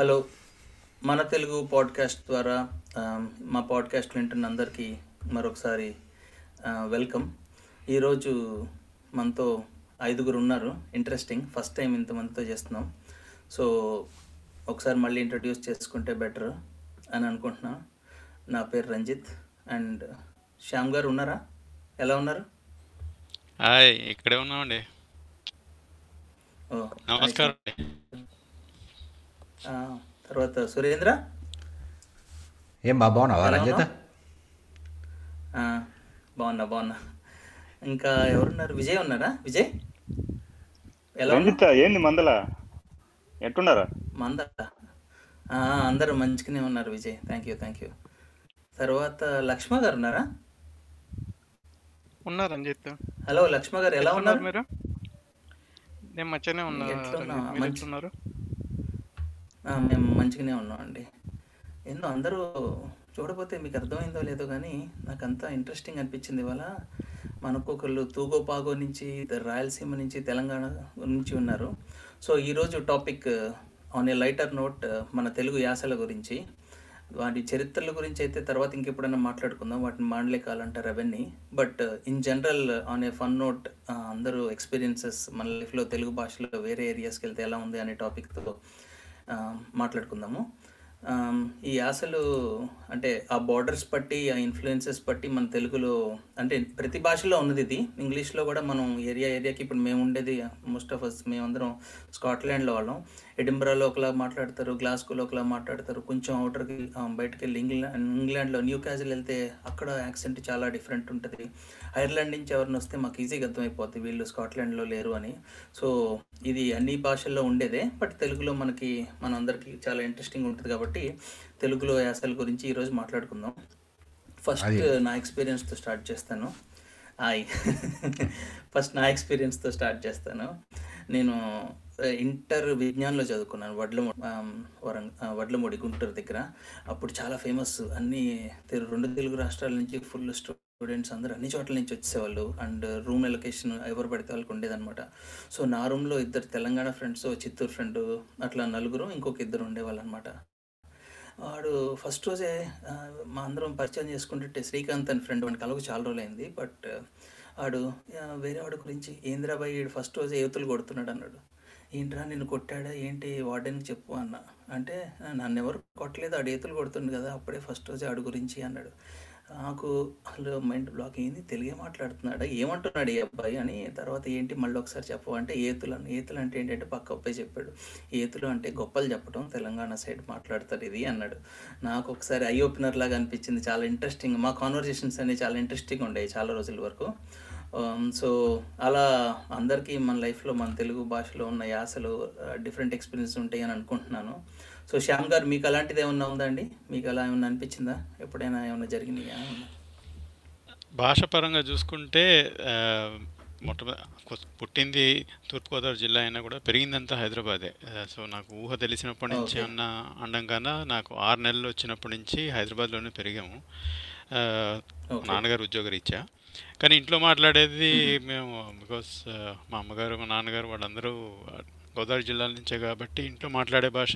Hello. మన Telugu podcast ద్వారా మా పాడ్కాస్ట్ వింటున్న అందరికీ మరొకసారి వెల్కమ్. ఈరోజు మనతో ఐదుగురు ఉన్నారు. ఇంట్రెస్టింగ్ ఫస్ట్ టైం ఇంతమందితో చేస్తున్నాం. సో ఒకసారి మళ్ళీ ఇంట్రడ్యూస్ చేసుకుంటే బెటర్ అని అనుకుంటున్నా. నా పేరు రంజిత్ అండ్ శ్యామ్ గారు ఉన్నారా? ఎలా ఉన్నారు? హాయ్ ఇక్కడే ఉన్నామండి. ఓ, నమస్కారం తర్వాత సురేంద్ర? ఏం బా బాగున్నావా రంజిత్? బాగున్నా బాగున్నా. ఇంకా ఎవరున్నారు? విజయ్ ఉన్నారా విజయ్? ఎలా రంజిత్ ఏంది మందల? ఎట్టున్నారా? మంద ఆ, అందరూ మంచిగానే ఉన్నారు Vijay. Thank you thank you తర్వాత లక్ష్మ గారు ఉన్నారా? ఉన్నారు రంజిత్. హలో లక్ష్మ గారు ఎలా ఉన్నారు? మీరు? నేను మంచిగానే ఉన్నా ఎట్లున్నా? రంజిత్. మీరు మంచి- ఎట్లున్నారు ఆ, మేము మంచిగానే ఉన్నామండి. ఏందో అందరూ చూడపోతే మీకు అర్థమైందో లేదో కానీ నాకు అంతా ఇంట్రెస్టింగ్ అనిపించింది ఇవాళ. మనకు ఒకళ్ళు తూగో పాగో నుంచి రాయలసీమ నుంచి తెలంగాణ నుంచి ఉన్నారు. సో ఈరోజు topic on a lighter note మన తెలుగు యాసల గురించి. వాటి చరిత్రల గురించి అయితే తర్వాత ఇంకెప్పుడైనా మాట్లాడుకుందాం. వాటిని మాండలికాలంటారు అవన్నీ. But in general on a fun note అందరూ ఎక్స్పీరియన్సెస్ మన లైఫ్లో తెలుగు భాషలో వేరే ఏరియాస్కి వెళ్తే ఎలా ఉంది అనే టాపిక్తో మాట్లాడుకుందాము. ఈ యాసలు అంటే ఆ బార్డర్స్ బట్టి ఆ ఇన్ఫ్లుయెన్సెస్ బట్టి మన తెలుగులో అంటే ప్రతి భాషలో ఉన్నది ఇది. ఇంగ్లీష్లో కూడా మనం ఏరియా ఏరియాకి ఇప్పుడు మేము ఉండేది మోస్ట్ ఆఫ్ అస్ మేమందరం స్కాట్లాండ్లో వాళ్ళం. ఎడింబరాలో ఒకలా మాట్లాడతారు గ్లాస్కోలో ఒకలా మాట్లాడతారు. కొంచెం అవుటర్కి బయటకు వెళ్ళి ఇంగ్లాండ్ ఇంగ్లాండ్లో న్యూ క్యాజిల్ వెళ్తే అక్కడ యాక్సెంట్ చాలా డిఫరెంట్ ఉంటుంది. ఐర్లాండ్ నుంచి ఎవరిని వస్తే మాకు ఈజీగా అర్థమైపోద్ది వీళ్ళు స్కాట్లాండ్లో లేరు అని. సో ఇది అన్ని భాషల్లో ఉండేదే బట్ తెలుగులో మనకి మనందరికీ చాలా ఇంట్రెస్టింగ్ ఉంటుంది కాబట్టి తెలుగులో యాసల గురించి ఈరోజు మాట్లాడుకుందాం. ఫస్ట్. నా ఎక్స్పీరియన్స్తో స్టార్ట్ చేస్తాను. హాయ్. ఫస్ట్ నా ఎక్స్పీరియన్స్తో స్టార్ట్ చేస్తాను. నేను ఇంటర్ విజ్ఞాన్లో చదువుకున్నాను వడ్లమూడి వరంగ వడ్లమూడి గుంటూరు దగ్గర. అప్పుడు చాలా ఫేమస్ అన్ని రెండు తెలుగు రాష్ట్రాల నుంచి ఫుల్ స్టూడెంట్స్ అందరూ అన్ని చోట్ల నుంచి వచ్చేవాళ్ళు. అండ్ రూమ్ ఎలొకేషన్ ఎవరు పడితే వాళ్ళకి ఉండేదన్నమాట. సో నా రూమ్లో ఇద్దరు తెలంగాణ ఫ్రెండ్స్ చిత్తూరు ఫ్రెండ్ అట్లా నలుగురు ఇంకొక ఇద్దరు ఉండేవాళ్ళు అనమాట వాడు ఫస్ట్ రోజే మా అందరం పరిచయం చేసుకుంటుంటే శ్రీకాంత్ అని ఫ్రెండ్ వాడికి కలవకు చాలా రోజులైంది. బట్ వాడు వేరే వాడి గురించి ఏంద్రాబాయి ఫస్ట్ రోజే యువతులు కొడుతున్నాడు అన్నాడు. ఏంట్రా నిన్ను కొట్టాడా? ఏంటి వార్డెన్కి చెప్పు అన్న. అంటే నన్ను ఎవరు కొట్టలేదు ఆడు ఏతులు కొడుతుండు కదా అప్పుడే ఫస్ట్ రోజు ఆడు గురించి అన్నాడు. నాకు అసలు మైండ్ బ్లాక్ అయింది తెలుగే మాట్లాడుతున్నాడా? ఏమంటున్నాడు ఈ అబ్బాయి? అని తర్వాత ఏంటి మళ్ళీ ఒకసారి చెప్పు అంటే ఏతులు అని ఏతులు అంటే ఏంటంటే పక్క అబ్బాయి చెప్పాడు. ఏతులు అంటే గొప్పలు చెప్పడం తెలంగాణ సైడ్ మాట్లాడతారు ఇది అన్నాడు. నాకు ఒకసారి ఐ ఓపెనర్ లాగా అనిపించింది చాలా ఇంట్రెస్టింగ్. మా కాన్వర్జేషన్స్ అనేవి చాలా ఇంట్రెస్టింగ్ ఉండేవి చాలా రోజుల వరకు. సో అలా అందరికీ మన లైఫ్లో మన తెలుగు భాషలో ఉన్న యాసలు డిఫరెంట్ ఎక్స్పీరియన్స్ ఉంటాయి అని అనుకుంటున్నాను. సో శ్యామ్ గారు మీకు అలాంటిది ఏమన్నా ఉందా అండి? మీకు అలా ఏమన్నా అనిపించిందా? ఎప్పుడైనా ఏమన్నా జరిగినాయా? భాష పరంగా చూసుకుంటే ఆ, మొట్టమొదటి పుట్టింది తూర్పుగోదావరి జిల్లా అయినా కూడా పెరిగిందంతా హైదరాబాదే. సో నాకు ఊహ తెలిసినప్పటి నుంచి. అన్న అండం కన్నా నాకు ఆరు నెలలు వచ్చినప్పటి నుంచి హైదరాబాద్లోనే పెరిగాము. నాన్నగారు ఉద్యోగరీత్యా. కానీ ఇంట్లో మాట్లాడేది మేము. బికాస్ మా అమ్మగారు మా నాన్నగారు వాళ్ళందరూ గోదావరి జిల్లాల నుంచే కాబట్టి ఇంట్లో మాట్లాడే భాష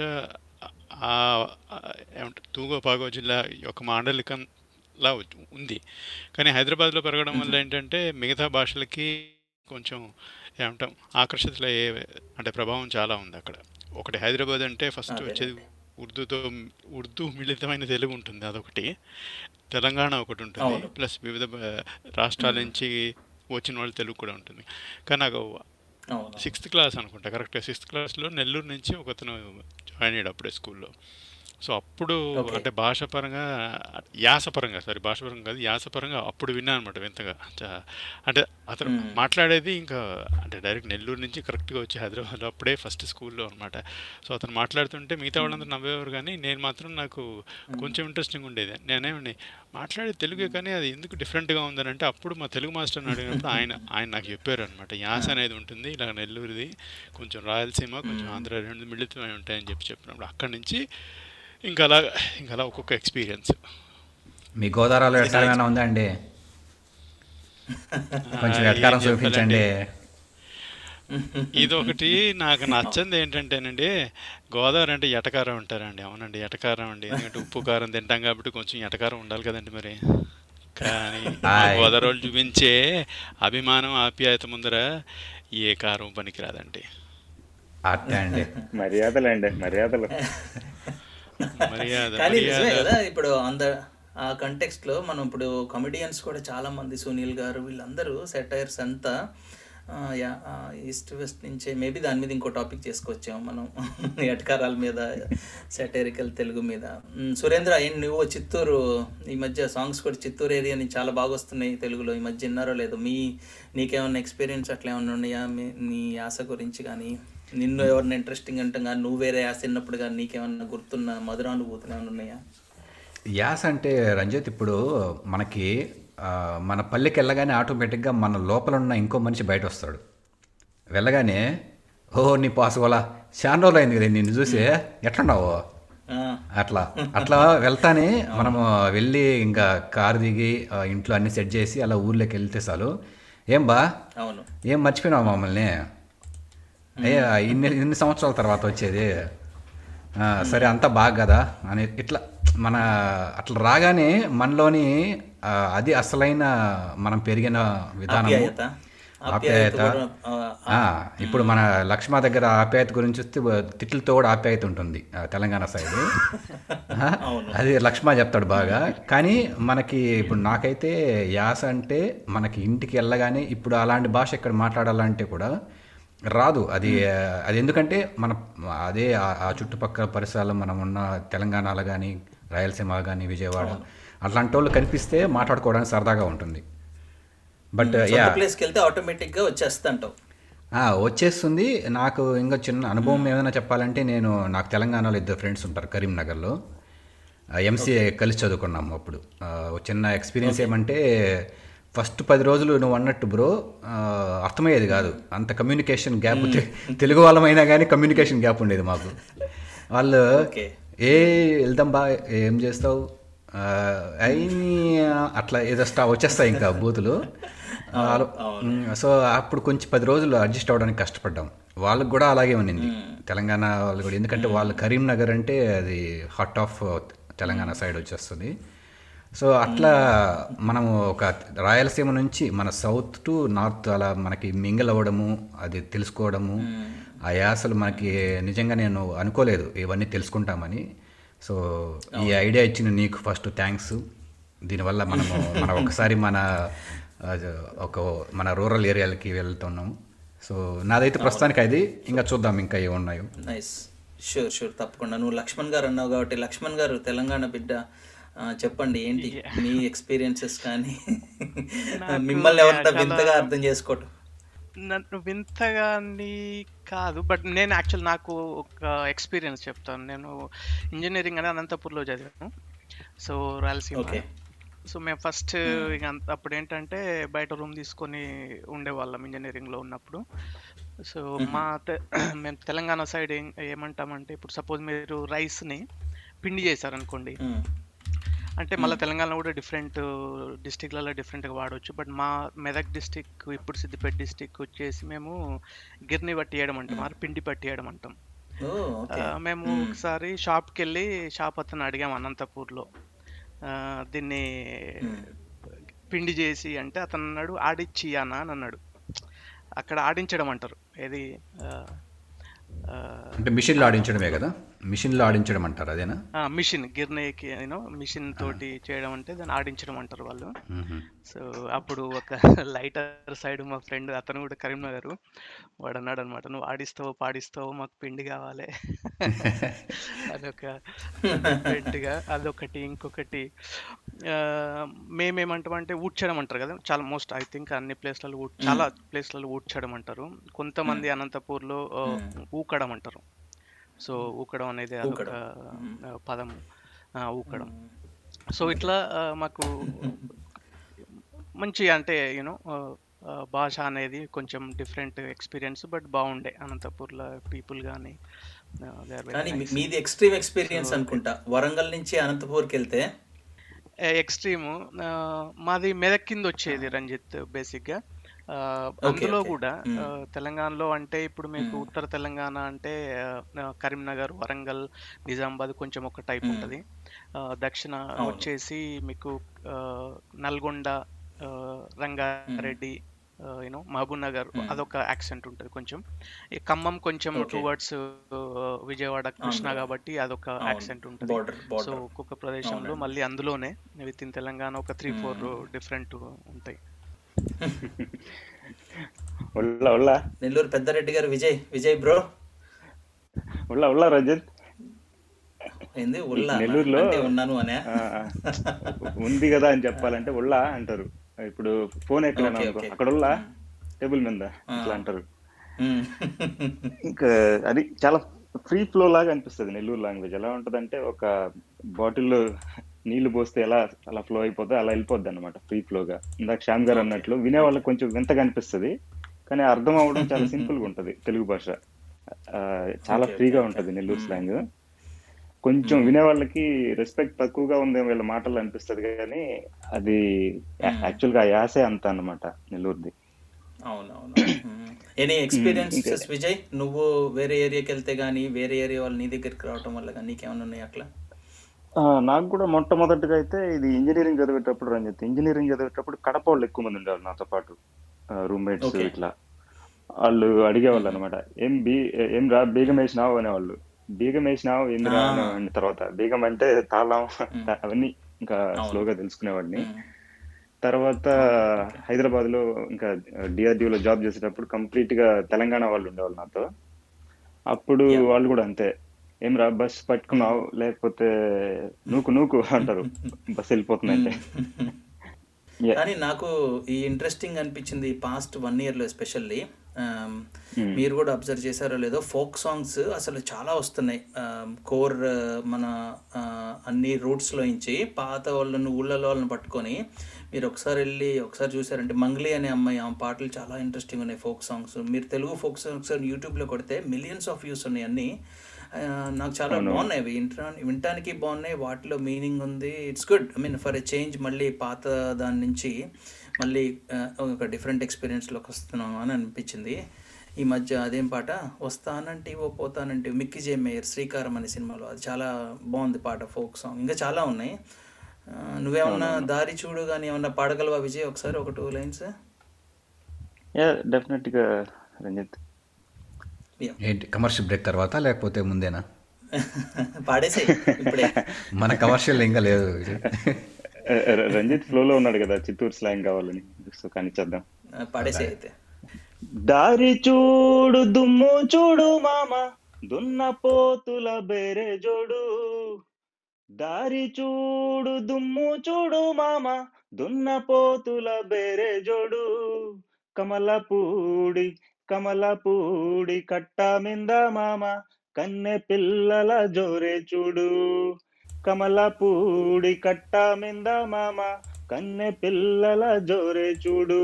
తూగో పాగో జిల్లా యొక్క మాండలికంలా ఉంది. కానీ హైదరాబాద్లో పెరగడం వల్ల ఏంటంటే మిగతా భాషలకి కొంచెం ఏమంటాం ఆకర్షితులు అయ్యే అంటే ప్రభావం చాలా ఉంది అక్కడ. ఒకటి హైదరాబాద్ అంటే ఫస్ట్ వచ్చేది ఉర్దూతో ఉర్దూ మిళితమైన తెలుగు ఉంటుంది అదొకటి. తెలంగాణ ఒకటి ఉంటుంది. ప్లస్ వివిధ రాష్ట్రాల నుంచి వచ్చిన వాళ్ళు తెలుగు కూడా ఉంటుంది. కానీ సిక్స్త్ క్లాస్ అనుకుంటా కరెక్ట్గా సిక్స్త్ క్లాస్లో నెల్లూరు నుంచి ఒకతను జాయిన్ అయ్యాడు అప్పుడే స్కూల్లో. సో అప్పుడు. అంటే భాష పరంగా యాస పరంగా సారీ భాష పరంగా కాదు యాస పరంగా అప్పుడు విన్నాను అనమాట వింతగా. అంటే అతను. మాట్లాడేది ఇంకా అంటే డైరెక్ట్ నెల్లూరు నుంచి కరెక్ట్గా వచ్చి హైదరాబాద్లో అప్పుడే ఫస్ట్ స్కూల్లో అనమాట సో అతను మాట్లాడుతుంటే మిగతా వాళ్ళందరూ నవ్వేవారు కానీ నేను మాత్రం నాకు కొంచెం ఇంట్రెస్టింగ్ ఉండేది. నేనేమండి మాట్లాడే తెలుగే కానీ అది ఎందుకు డిఫరెంట్గా ఉందని అంటే అప్పుడు మా తెలుగు మాస్టర్ని అడిగినప్పుడు ఆయన ఆయన నాకు చెప్పారు అనమాట యాస అనేది ఉంటుంది ఇలా నెల్లూరుది కొంచెం రాయలసీమ కొంచెం ఆంధ్ర రెండు మిళితమై ఉంటాయని చెప్పి చెప్పినప్పుడు అక్కడి నుంచి ఇంకా అలా ఇంకా అలా ఒక్కొక్క ఎక్స్పీరియన్స్ మీ గోదావరిలో ఎట్లా ఏమైనా ఉందా అండి? కొంచెం ఎట్కారం చూపించండి. ఇదొకటి నాకు నచ్చంది ఏంటంటేనండి గోదావరి అంటే ఎటకారం ఉంటారండి అవునండి ఎటకారం అండి. ఎందుకంటే ఉప్పు కారం తింటాం కాబట్టి కొంచెం ఎటకారం ఉండాలి కదండి మరి. కానీ. గోదావరి వాళ్ళు చూపించే అభిమానం ఆప్యాయత ముందర ఏ కారం పనికిరాదండి. అట్టే అండి మర్యాదలండి మర్యాదలు. మర్యాద కానీ నిజమే కదా ఇప్పుడు అంద ఆ కంటెక్స్ట్లో మనం ఇప్పుడు కమెడియన్స్ కూడా చాలా మంది సునీల్ గారు వీళ్ళందరూ సెటైర్స్ అంతా ఈస్ట్ వెస్ట్ నుంచే మేబీ దాని మీద ఇంకో టాపిక్ చేసుకొచ్చాము మనం ఎటకారాల మీద సెటైరికల్ తెలుగు మీద. సురేంద్ర ఏం నువ్వు చిత్తూరు ఈ మధ్య సాంగ్స్ కూడా చిత్తూరు ఏరియా నుంచి చాలా బాగా వస్తున్నాయి తెలుగులో ఈ మధ్య విన్నారో లేదో మీ నీకేమన్నా ఎక్స్పీరియన్స్ అట్లా ఏమన్నా ఉన్నాయా? మీ నీ యాస గురించి కానీ? నిన్ను ఎవరిని ఇంట్రెస్టింగ్ అంటాం కానీ నువ్వు వేరే యాస విన్నప్పుడు కానీ నీకేమన్నా గుర్తున్న మధురానుభూతులు ఏమన్నా ఉన్నాయా? యాస అంటే రంజిత్ ఇప్పుడు మనకి మన పల్లెకి వెళ్ళగానే ఆటోమేటిక్గా మన లోపల ఉన్న ఇంకో మనిషి బయట వస్తాడు వెళ్ళగానే ఓ నీ పాసుకోలా చాలా రోజులు అయింది కదా నిన్ను చూసి. ఎట్లున్నావు? అట్లా. అట్లా వెళ్తానే మనము వెళ్ళి ఇంకా కారు దిగి ఇంట్లో అన్ని సెట్ చేసి అలా ఊర్లోకి వెళ్తే చాలు. ఏం బా? అవును. ఏం మర్చిపోయినావు మమ్మల్ని? అయ్యా ఇన్ని ఇన్ని సంవత్సరాల తర్వాత వచ్చేది. సరే అంతా బాగా కదా అని ఇట్లా మన అట్లా రాగానే మనలోని అది అసలైన మనం పెరిగిన విధానం ఆప్యాయత. ఇప్పుడు మన లక్ష్మ దగ్గర ఆప్యాయత గురించి వస్తే తిట్లతో కూడా ఆప్యాయత ఉంటుంది తెలంగాణ సైడ్. అది లక్ష్మ చెప్తాడు బాగా. కానీ మనకి ఇప్పుడు నాకైతే యాస అంటే మనకి ఇంటికి వెళ్ళగానే ఇప్పుడు అలాంటి భాష ఇక్కడ మాట్లాడాలంటే కూడా రాదు. అది అది ఎందుకంటే మన అదే ఆ- చుట్టుపక్కల పరిసరాల్లో మనం ఉన్న తెలంగాణలో కానీ రాయలసీమ కానీ విజయవాడ అట్లాంటి వాళ్ళు కనిపిస్తే మాట్లాడుకోవడానికి సరదాగా ఉంటుంది. బట్ ప్లేస్కి వెళ్తే ఆటోమేటిక్గా వచ్చేస్తంటావు. వచ్చేస్తుంది. నాకు ఇంకా చిన్న అనుభవం ఏమైనా చెప్పాలంటే నేను నాకు తెలంగాణలో ఇద్దరు ఫ్రెండ్స్ ఉంటారు కరీంనగర్లో. ఎంసీఏ కలిసి చదువుకున్నాము అప్పుడు. చిన్న ఎక్స్పీరియన్స్ ఏమంటే ఫస్ట్ పది రోజులు నువ్వు అన్నట్టు బ్రో అర్థమయ్యేది కాదు. అంత కమ్యూనికేషన్ గ్యాప్ తెలుగు వాళ్ళమైనా కానీ కమ్యూనికేషన్ గ్యాప్ ఉండేది మాకు. వాళ్ళు ఏ వెళ్దాం బా ఏం చేస్తావు? ఆ, అయిని అట్లా ఏదో స్టా వచ్చేస్తాయి ఇంకా బూతులు. సో అప్పుడు కొంచెం పది రోజులు అడ్జస్ట్ అవ్వడానికి కష్టపడ్డాం. వాళ్ళకి కూడా అలాగే ఉన్నింది. తెలంగాణ వాళ్ళు కూడా ఎందుకంటే వాళ్ళు కరీంనగర్ అంటే అది హార్ట్ ఆఫ్ తెలంగాణ సైడ్ వచ్చేస్తుంది. సో అట్లా మనము ఒక రాయలసీమ నుంచి మన సౌత్ టు నార్త్ అలా మనకి మింగిల్ అవ్వడము అది తెలుసుకోవడము ఆ యాసలు మనకి నిజంగా నేను అనుకోలేదు ఇవన్నీ తెలుసుకుంటామని. సో ఈ ఐడియా ఇచ్చిన నీకు ఫస్ట్ థ్యాంక్స్. దీనివల్ల మనము మన ఒకసారి మన ఒక మన రూరల్ ఏరియాలకి వెళ్తున్నాము. సో నాదైతే ప్రస్తుతానికి అది. ఇంకా చూద్దాం ఇంకా ఏమున్నాయో. నైస్. Sure sure. తప్పకుండా. నువ్వు లక్ష్మణ్ గారు అన్నావు కాబట్టి లక్ష్మణ్ గారు తెలంగాణ బిడ్డ. చెప్పండి ఏంటి? మీ ఎక్స్పీరియన్సెస్ కానీ మిమ్మల్ని ఎవరైనా చాలా- వింతగా అర్థం చేసుకోవటం? నన్ను వింతగా అని కాదు బట్ నేను యాక్చువల్ నాకు ఒక ఎక్స్పీరియన్స్ చెప్తాను. నేను ఇంజనీరింగ్ అని అనంతపూర్లో చదివాను. సో రాయలసీమ. సో మేము ఫస్ట్ ఇక అంత- అప్పుడు ఏంటంటే బయట రూమ్ తీసుకొని ఉండేవాళ్ళం ఇంజనీరింగ్లో ఉన్నప్పుడు. సో మా తె- మేము తెలంగాణ సైడ్ ఏమంటామంటే ఇప్పుడు సపోజ్ మీరు రైస్ని పిండి చేశారనుకోండి. అంటే మళ్ళీ తెలంగాణలో కూడా డిఫరెంట్ డిస్టిక్లలో డిఫరెంట్గా వాడవచ్చు బట్ మా మెదక్ డిస్టిక్ ఇప్పుడు సిద్దిపేట డిస్టిక్ వచ్చేసి మేము గిర్ని పట్టియడం అంటాం. ఆర్ పిండి పట్టియడం అంటాం. Oh okay. ఆ, మేము ఒకసారి షాప్కి వెళ్ళి షాప్ అతను అడిగాం అనంతపూర్లో. దీన్ని పిండి చేసి అంటే అతను అన్నాడు ఆడిచ్చియానా అని అన్నాడు. అక్కడ ఆడించడం అంటారు. ఏది? అంటే మిషన్లో ఆడించడమే కదా? మిషన్లో ఆడించడం అంటారు అదేనా? మిషన్ గిర్నేకి యూనో మిషన్ తోటి చేయడం అంటే దాన్ని ఆడించడం అంటారు వాళ్ళు. సో అప్పుడు ఒక లైటర్ సైడ్ మా ఫ్రెండ్ అతను కూడా కరీంనగర్ వాడు అన్నాడు అనమాట నువ్వు ఆడిస్తావు పాడిస్తావు మాకు పిండి కావాలి. అదొక డిఫరెంట్గా అదొకటి ఇంకొకటి. మేమేమంటామంటే ఊడ్చడం అంటారు కదా చాలా మోస్ట్ ఐ థింక్ అన్ని ప్లేస్లలో చాలా ప్లేస్లలో ఊడ్చడం అంటారు. కొంతమంది అనంతపూర్లో ఊకడం అంటారు. సో ఊకడం అనేది అదొక పదం ఊకడం. సో ఇట్లా మాకు మంచి అంటే యూనో భాష అనేది కొంచెం డిఫరెంట్ ఎక్స్పీరియన్స్ బట్ బాగుండే. అనంతపూర్లో పీపుల్ కానీ మీది ఎక్స్ట్రీమ్ ఎక్స్పీరియన్స్ అనుకుంటా. వరంగల్ నుంచి అనంతపూర్కి వెళ్తే? ఎక్స్ట్రీమ్ మాది మెదక్ కింద వచ్చేది రంజిత్ బేసిక్గా అందులో కూడా తెలంగాణలో అంటే ఇప్పుడు మీకు. ఉత్తర తెలంగాణ అంటే కరీంనగర్ వరంగల్ నిజామాబాద్ కొంచెం ఒక టైప్. ఉంటుంది. దక్షిణ వచ్చేసి మీకు నల్గొండ. రంగారెడ్డి యూనో మహబూబ్ నగర్. అదొక యాక్సెంట్ ఉంటుంది కొంచెం. ఈ ఖమ్మం కొంచెం టువర్డ్స్ విజయవాడ కృష్ణ కాబట్టి అదొక యాక్సెంట్ ఉంటుంది. సో ఒక్కొక్క ప్రదేశంలో మళ్ళీ అందులోనే విత్ ఇన్ తెలంగాణ ఒక త్రీ ఫోర్. డిఫరెంట్ ఉంటాయి. ఉల్ల ఉల్ల. నెల్లూరు పెద్దారెడ్డి గారు విజయ్ విజయ్ బ్రో. ఉల్ల ఉల్ల రజత్. ఏంది ఉల్లా? నెల్లూరులో ఉన్నాను అనే. ఉంది కదా అని చెప్పాలంటే ఉల్ల అంటారు. ఇప్పుడు ఫోన్ ఓకే అక్కడ ఉల్ల? టేబుల్ మీద ఇట్లా అంటారు. ఇంకా అది చాలా ఫ్రీ ఫ్లో లాగా అనిపిస్తుంది నెల్లూరు లాంగ్వేజ్. ఎలా ఉంటదంటే ఒక బాటిల్లో నీళ్ళు పోస్తే ఎలా అలా ఫ్లో అయిపోతే అలా వెళ్ళిపోద్ది అనమాట ఫ్రీ ఫ్లోగా ఇందాక శ్యామ్ గారు అన్నట్లు వినే వాళ్ళకి కొంచెం వింతగా అనిపిస్తుంది కానీ అర్థం అవ్వడం చాలా సింపుల్గా ఉంటది తెలుగు భాష. చాలా ఫ్రీగా ఉంటది నెల్లూరు మ్మ్. స్లాంగ్. కొంచెం మ్మ్. వినే వాళ్ళకి రెస్పెక్ట్ తక్కువగా ఉంది వీళ్ళ మాటలు అనిపిస్తది కానీ అది. యాక్చువల్గా ఆ యాసే అంత అన్నమాట నెల్లూరుది. అవునవును. Any experiences Vijay? నువ్వు వేరే ఏరియాకి వెళ్తే కానీ వేరే ఏరియా వాళ్ళు నీ దగ్గరికి రావటం వల్ల కానీ నీకేమైనా ఉన్నాయి అట్లా? నాకు కూడా మొట్టమొదటిగా అయితే ఇది ఇంజనీరింగ్ చదివేటప్పుడు రంజిత్ ఇంజనీరింగ్ చదివేటప్పుడు కడప వాళ్ళు ఎక్కువ మంది ఉండేవాళ్ళు నాతో పాటు రూమ్మేట్స్ ఇట్లా. వాళ్ళు అడిగేవాళ్ళు అనమాట ఏం బీ ఏం రా బీగం వేసినావు? అనేవాళ్ళు. బీగం వేసినావు ఏందిరా తర్వాత. బీగం అంటే తాళం. అవన్నీ ఇంకా స్లోగా తెలుసుకునేవాడిని. తర్వాత హైదరాబాద్లో ఇంకా DRDO లో జాబ్ చేసేటప్పుడు కంప్లీట్గా తెలంగాణ వాళ్ళు ఉండేవాళ్ళు నాతో. అప్పుడు వాళ్ళు కూడా అంతే. ఏం రా బస్ పట్టుకున్నావు? లేకపోతే నూకు నూకు అంటారు. బస్ వెళ్ళిపోతుందంటే కానీ నాకు ఈ ఇంట్రెస్టింగ్ అనిపించింది పాస్ట్ వన్ ఇయర్లో ఎస్పెషల్లీ. మీరు కూడా అబ్జర్వ్ చేశారో లేదో ఫోక్ సాంగ్స్ అసలు చాలా వస్తున్నాయి. కోర్ మన ఆ, అన్ని రూట్స్లో నుంచి పాత వాళ్ళను ఊళ్ళలో వాళ్ళని పట్టుకొని మీరు ఒకసారి వెళ్ళి ఒకసారి చూసారంటే మంగ్లీ అనే అమ్మాయి ఆమె పాటలు చాలా ఇంట్రెస్టింగ్ ఉన్నాయి ఫోక్ సాంగ్స్ మీరు తెలుగు ఫోక్ సాంగ్స్ యూట్యూబ్లో కొడితే మిలియన్స్ ఆఫ్ వ్యూస్ ఉన్నాయి అన్నీ. నాకు చాలా బాగున్నాయి అవి. వినటానికి బాగున్నాయి. వాటిలో మీనింగ్ ఉంది. It's good I mean for a change మళ్ళీ పాత దాని నుంచి మళ్ళీ ఆ, ఒక డిఫరెంట్ ఎక్స్పీరియన్స్లోకి వస్తున్నాం అని అనిపించింది. ఈ మధ్య అదేం పాట? వస్తానంటే ఓ పోతానంటే మిక్కీ జే మేయర్ శ్రీకారం అనే సినిమాలో. అది చాలా బాగుంది పాట ఫోక్ సాంగ్. ఇంకా చాలా ఉన్నాయి. ఆ, నువ్వేమన్నా దారి చూడు కానీ ఏమన్నా పాడగలవా విజయ్? ఒకసారి ఒక టూ లైన్స్. యా డెఫినెట్గా రంజిత్. ఏంటి కమర్షియల్ బ్రేక్ తర్వాత లేకపోతే ముందేనా? పాడేసేయ్ ఇప్పుడే. మన కమర్షియల్ ఇంకా లేదు. రంజిత్ ఫ్లో లో ఉన్నాడు కదా చిత్తూరు స్లాంగ్ కావాలని. సో కానీ చేద్దాం. ఆ, పాడేసేయ్ అయితే. దారి చూడు దుమ్ము చూడు మామ దున్న పోతుల బేరే జోడు. దారి చూడు దుమ్ము చూడు మామ దున్న పోతుల బేరే జోడు. కమలపూడి కమలపూడి కట్ట మింద మామ? కన్నె పిల్లల జోరే చూడు. కమలపూడి కట్ట మింద మామ? కన్నె పిల్లల జోరే చూడు.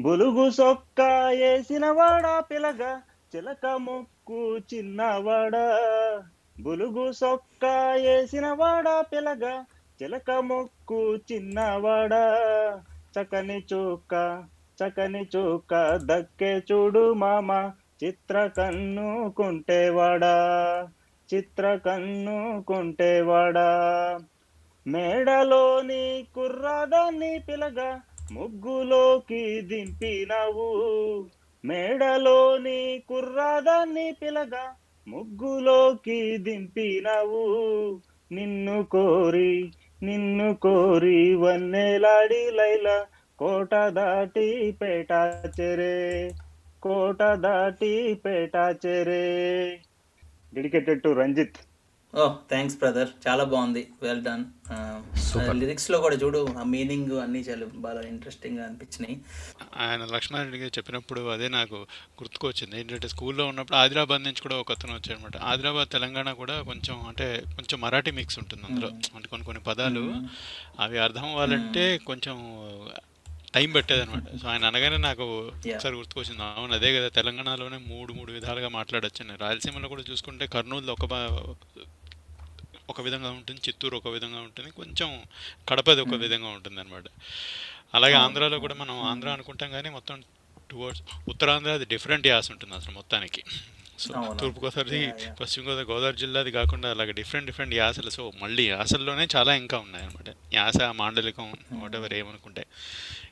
బులుగు సొక్క వేసిన వాడా పిలగా? చిలక ముక్కు చిన్నవాడా? బులుగు సొక్క వేసిన వాడా పిలగా? చిలక ముక్కు చిన్నవాడా? చకని చూక చకని చూక దక్కే చూడు మామ. చిత్ర కన్ను కుంటేవాడా. చిత్ర కన్ను కుంటేవాడా. మేడలోని కుర్రాదాన్ని పిలగా ముగ్గులోకి దింపినవు. మేడలోని కుర్రాదాన్ని పిలగా ముగ్గులోకి దింపినవు. నిన్ను కోరి నిన్ను కోరి వన్నెలాడి లైలా కోట దాటి పేట చెరే కోట దాటి పేట చెరే. Dedicated to Ranjith oh thanks brother చాలా బాగుంది. వెల్ డన్ సూపర్ లిరిక్స్లో కూడా చూడు ఆ మీనింగ్ అన్నీ చాలా బాగా ఇంట్రెస్టింగ్గా అనిపించినాయి. ఆయన లక్ష్మారెడ్డి గారు చెప్పినప్పుడు అదే నాకు గుర్తుకొచ్చింది. ఏంటంటే స్కూల్లో ఉన్నప్పుడు ఆదిలాబాద్ నుంచి కూడా ఒక అతను వచ్చాడనమాట ఆదిలాబాద్ తెలంగాణ కూడా కొంచెం అంటే కొంచెం మరాఠీ మిక్స్ ఉంటుంది అందులో. అంటే కొన్ని కొన్ని పదాలు అవి అర్థం అవ్వాలంటే కొంచెం టైం పట్టేదన్నమాట. సో ఆయన అనగానే నాకు. ఒకసారి గుర్తుకొచ్చింది. అవును అదే కదా తెలంగాణలోనే మూడు మూడు విధాలుగా మాట్లాడొచ్చు రాయలసీమలో కూడా చూసుకుంటే కర్నూలులో ఒక ఒక విధంగా ఉంటుంది చిత్తూరు ఒక విధంగా ఉంటుంది కొంచెం కడపది ఒక విధంగా ఉంటుంది అనమాట అలాగే ఆంధ్రాలో కూడా మనం ఆంధ్ర అనుకుంటాం కానీ మొత్తం టువర్డ్స్ ఉత్తరాంధ్ర అది డిఫరెంట్ యాస ఉంటుంది అసలు మొత్తానికి. So Yeah, yeah. పశ్చిమ గోదావరి గోదావరి జిల్లాది కాకుండా అలాగే డిఫరెంట్ డిఫరెంట్ యాసలు. సో మళ్ళీ యాసల్లోనే చాలా ఇంకా ఉన్నాయి అనమాట యాస మాండలికం వాటెవర్ ఏమనుకుంటే. Hmm.